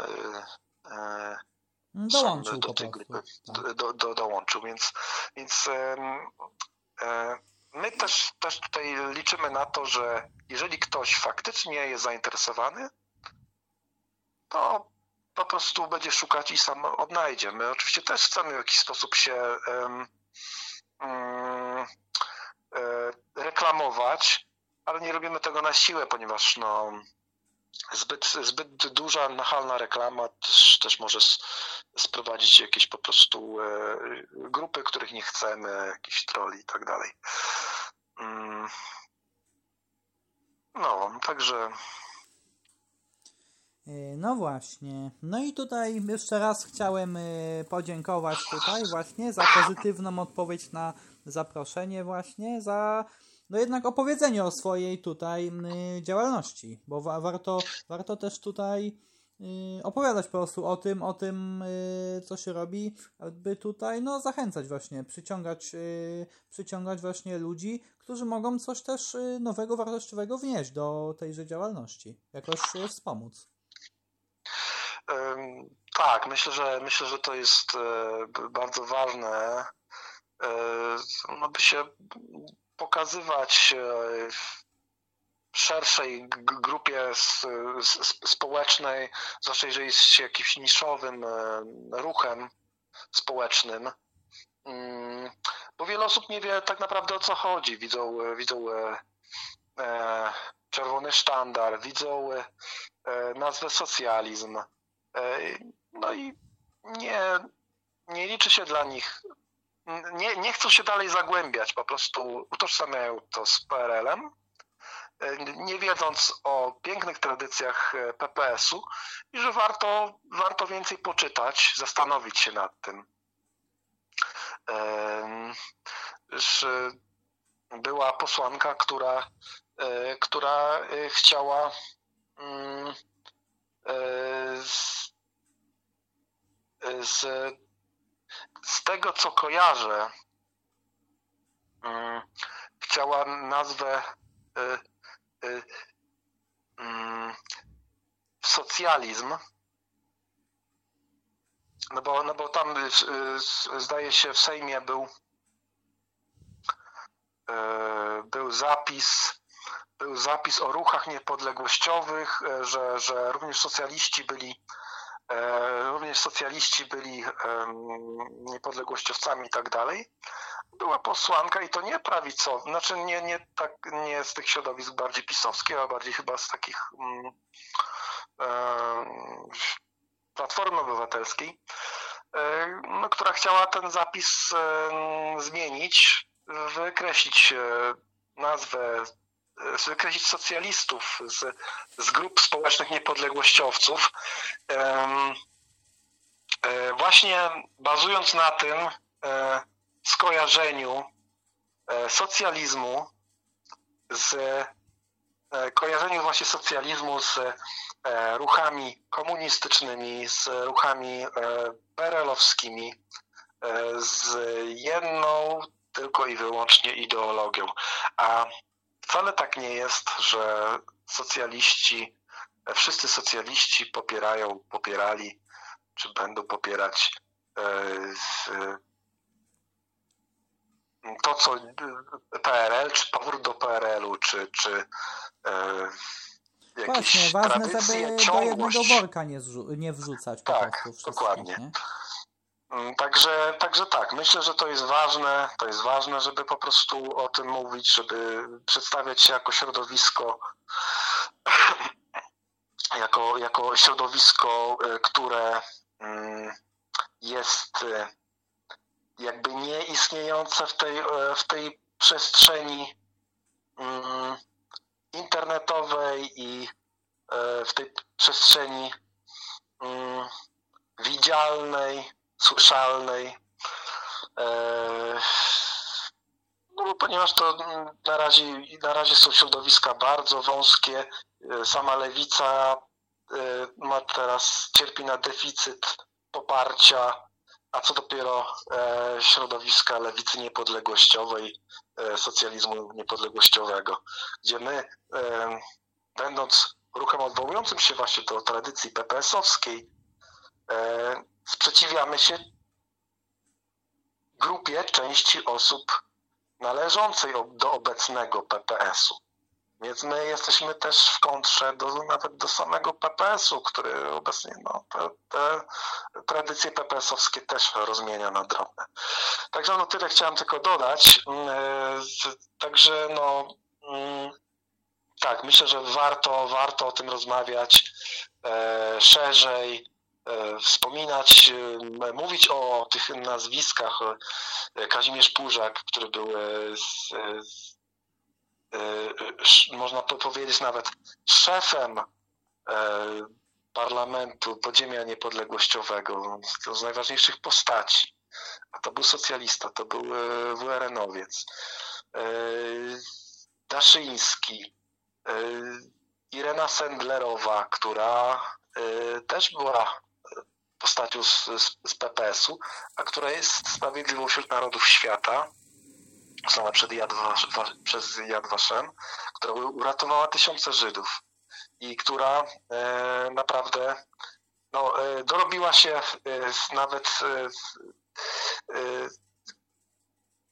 dołączył do tej grupy tak. do, do, dołączył, więc, więc my też, też tutaj liczymy na to, że jeżeli ktoś faktycznie jest zainteresowany, to po prostu będzie szukać i sam odnajdzie. My oczywiście też chcemy w jakiś sposób się um, um, reklamować, ale nie robimy tego na siłę, ponieważ no, zbyt, zbyt duża, nachalna reklama też, też może sprowadzić jakieś po prostu e, grupy, których nie chcemy, jakieś troli i tak dalej. Mm. No, także no właśnie. No i tutaj jeszcze raz chciałem e, podziękować tutaj właśnie za pozytywną odpowiedź na zaproszenie właśnie, za no jednak opowiedzenie o swojej tutaj działalności, bo warto, warto też tutaj y, opowiadać po prostu o tym, o tym, y, co się robi, aby tutaj no zachęcać właśnie, przyciągać, y, przyciągać właśnie ludzi, którzy mogą coś też nowego, wartościowego wnieść do tejże działalności, jakoś wspomóc. Tak, myślę, że myślę, że to jest e, bardzo ważne, e, no by się pokazywać e, szerszej grupie społecznej, zwłaszcza jeżeli jest się jakimś niszowym ruchem społecznym, mm, bo wiele osób nie wie tak naprawdę o co chodzi. Widzą, widzą czerwony sztandar, widzą nazwę socjalizm. E, no i nie, nie liczy się dla nich, nie, nie chcą się dalej zagłębiać, po prostu utożsamiają to z PRL-em, e, nie wiedząc o pięknych tradycjach PPS-u i że warto, warto więcej poczytać, zastanowić się nad tym. Była posłanka, która E, która e, chciała mm, e, z, z, tego, co kojarzę, mm, chciała nazwę mm, socjalizm, no bo, no bo tam zdaje się w Sejmie był był zapis był zapis o ruchach niepodległościowych, że, że również socjaliści byli również socjaliści byli niepodległościowcami i tak dalej. Była posłanka i to nie prawicowa, znaczy nie, nie, tak, nie z tych środowisk bardziej pisowskich, a bardziej chyba z takich um, Platformy Obywatelskiej, no, która chciała ten zapis zmienić, wykreślić nazwę wykreślić socjalistów z, z grup społecznych niepodległościowców. E, właśnie bazując na tym e, skojarzeniu e, socjalizmu z kojarzeniu właśnie socjalizmu z ruchami komunistycznymi, z ruchami perelowskimi, z jedną tylko i wyłącznie ideologią. A Wcale tak nie jest, że socjaliści, wszyscy socjaliści popierają, popierali, czy będą popierać e, to, co PRL, czy powrót do PRL-u, czy, czy e, Właśnie, ważne, żeby ciągłość. do jednego worka nie, nie wrzucać tak, dokładnie. Nie? Mm, także, także tak, myślę, że to jest ważne, to jest ważne, żeby po prostu o tym mówić, żeby przedstawiać się jako środowisko, jako, jako środowisko, e, które mm, jest e, jakby nieistniejące w tej, e, w tej przestrzeni mm, internetowej i w tej przestrzeni widzialnej, słyszalnej. E, no, ponieważ to na razie, na razie są środowiska bardzo wąskie. E, sama lewica e, ma teraz, cierpi na deficyt poparcia, a co dopiero środowiska lewicy niepodległościowej, socjalizmu niepodległościowego, gdzie my, będąc ruchem odwołującym się właśnie do tradycji PPS-owskiej, sprzeciwiamy się grupie części osób należącej do obecnego PPS-u. Więc my jesteśmy też w kontrze do, nawet do samego PPS-u, który obecnie no, te, te tradycje PPS-owskie też rozmienia na drobne. Także no tyle chciałem tylko dodać. Mm, także no mm, tak, myślę, że warto, warto o tym rozmawiać e, szerzej. E, wspominać, e, mówić o tych nazwiskach. E, Kazimierz Purzak, który był z, z, można powiedzieć nawet szefem parlamentu podziemia niepodległościowego, z najważniejszych postaci. A to był socjalista, to był WRN-owiec. Daszyński, Irena Sendlerowa, która też była postacią z, z, z PPS-u, a która jest sprawiedliwą wśród narodów świata, znana przed przez Yad Vashem, która uratowała tysiące Żydów i która e, naprawdę no, e, dorobiła się e, nawet e, e,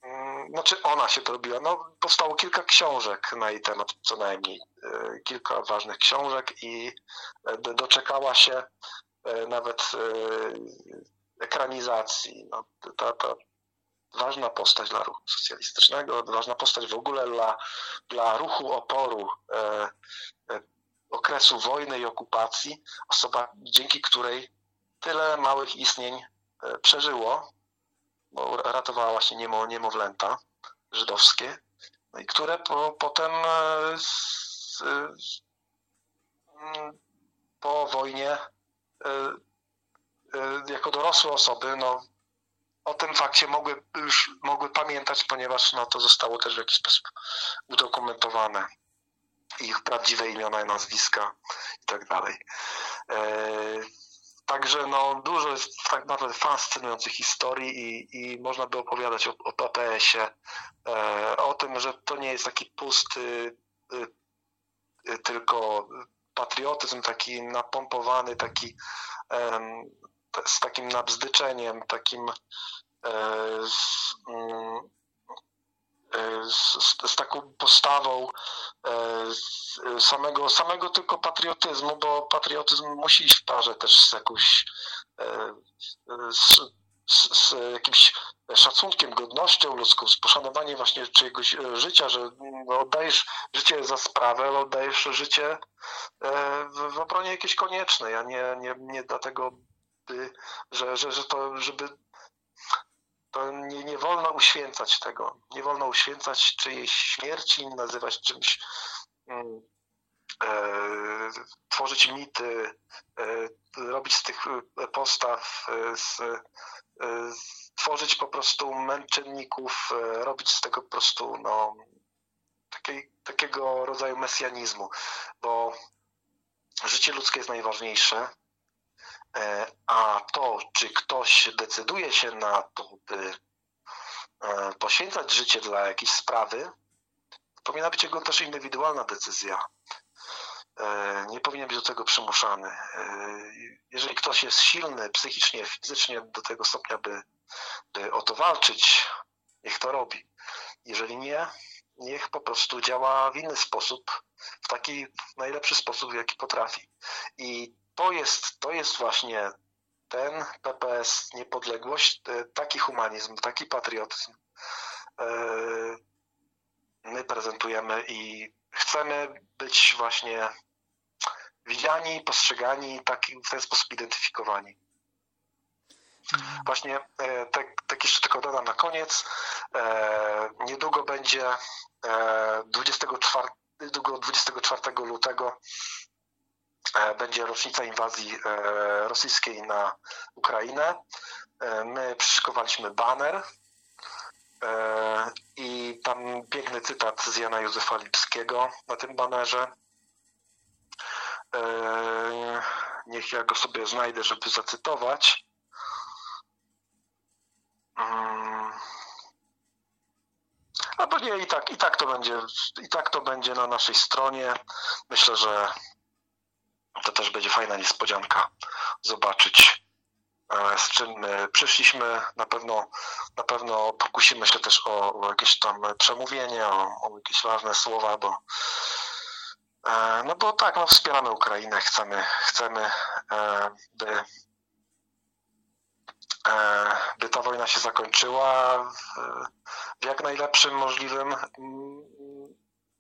mm, znaczy ona się dorobiła. No, powstało kilka książek na jej temat, co najmniej e, kilka ważnych książek i doczekała się nawet e, ekranizacji. No, ta, ta ważna postać dla ruchu socjalistycznego, ważna postać w ogóle dla, dla ruchu oporu e, e, okresu wojny i okupacji, osoba, dzięki której tyle małych istnień e, przeżyło, bo ratowała właśnie niemo, niemowlęta żydowskie, no i które po, potem e, z, mm, po wojnie e, jako dorosłe osoby no, o tym fakcie mogły już mogły pamiętać, ponieważ no, to zostało też w jakiś sposób udokumentowane. Ich prawdziwe imiona, nazwiska i tak dalej. Także no, dużo jest tak naprawdę fascynujących historii i, i można by opowiadać o, o PPS-ie, e, o tym, że to nie jest taki pusty e, tylko patriotyzm, taki napompowany, taki e, z takim nabzdyczeniem, takim e, z, mm, z, z, taką postawą e, samego, samego tylko patriotyzmu, bo patriotyzm musi iść w parze też z jakąś e, z, z, z jakimś szacunkiem, godnością ludzką, z poszanowaniem właśnie czyjegoś życia, że no, oddajesz życie za sprawę, ale oddajesz życie e, w, w obronie jakiejś koniecznej, a nie, nie, nie dlatego, by, że, że, że to, żeby to nie, nie wolno uświęcać tego. Nie wolno uświęcać czyjejś śmierci, nazywać czymś, mm, e, tworzyć mity, e, robić z tych postaw, e, z, e, tworzyć po prostu męczenników, e, robić z tego po prostu no, takiej, takiego rodzaju mesjanizmu, bo życie ludzkie jest najważniejsze E, a to, czy ktoś decyduje się na to, by e, poświęcać życie dla jakiejś sprawy, powinna być jego też indywidualna decyzja. E, nie powinien być do tego przymuszany. Jeżeli ktoś jest silny psychicznie, fizycznie do tego stopnia, by, by o to walczyć, niech to robi. Jeżeli nie, niech po prostu działa w inny sposób, w taki najlepszy sposób, w jaki potrafi. I to jest, to jest właśnie ten PPS, niepodległość, e, taki humanizm, taki patriotyzm e, my prezentujemy i chcemy być właśnie widziani, postrzegani, taki, w ten sposób identyfikowani. Właśnie e, tak, tak jeszcze tylko dodam na koniec. Niedługo będzie 24, 24 lutego E, będzie rocznica inwazji e, rosyjskiej na Ukrainę. E, my przyszykowaliśmy baner i tam piękny cytat z Jana Józefa Lipskiego na tym banerze. Niech ja go sobie znajdę, żeby zacytować. Mm. Albo nie, i tak, i tak to będzie, i tak to będzie na naszej stronie. Myślę, że to też będzie fajna niespodzianka zobaczyć e, z czym przyszliśmy. Na pewno, na pewno pokusimy się też o, o jakieś tam przemówienie, o, o, jakieś ważne słowa, bo no bo tak, no wspieramy Ukrainę, chcemy, chcemy e, by, by ta wojna się zakończyła w, jak najlepszym możliwym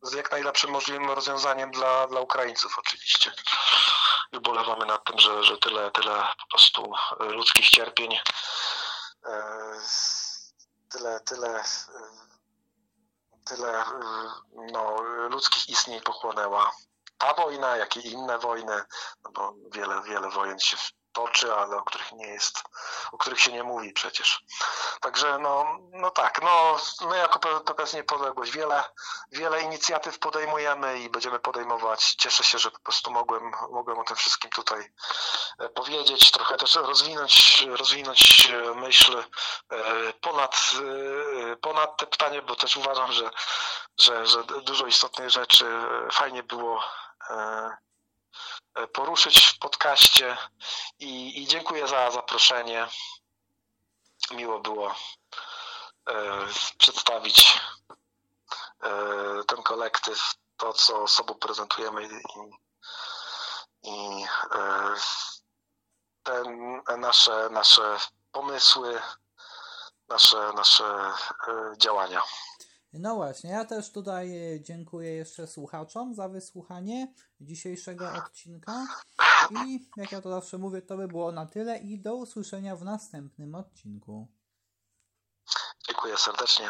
z jak najlepszym możliwym rozwiązaniem dla, dla Ukraińców oczywiście. I ubolewamy nad tym, że, że tyle, tyle po prostu ludzkich cierpień, e, tyle, tyle, tyle no, ludzkich istnień pochłonęła. Ta wojna, jak i inne wojny, no bo wiele, wiele wojen się toczy, ale o których nie jest, o których się nie mówi przecież. Także no, no tak, no my jako PPS Niepodległość wiele, wiele inicjatyw podejmujemy i będziemy podejmować. Cieszę się, że po prostu mogłem, mogłem o tym wszystkim tutaj e, powiedzieć, trochę też rozwinąć, rozwinąć e, myśl e, ponad, ponad te pytanie, bo też uważam, że, że, że dużo istotnych rzeczy fajnie było poruszyć w podcaście i, i dziękuję za zaproszenie. Miło było e, przedstawić e, ten kolektyw, to co sobą prezentujemy i, i e, te nasze, nasze pomysły, nasze, nasze e, działania. No właśnie, ja też tutaj e, dziękuję jeszcze słuchaczom za wysłuchanie dzisiejszego odcinka. I jak ja to zawsze mówię, to by było na tyle i do usłyszenia w następnym odcinku. Dziękuję serdecznie.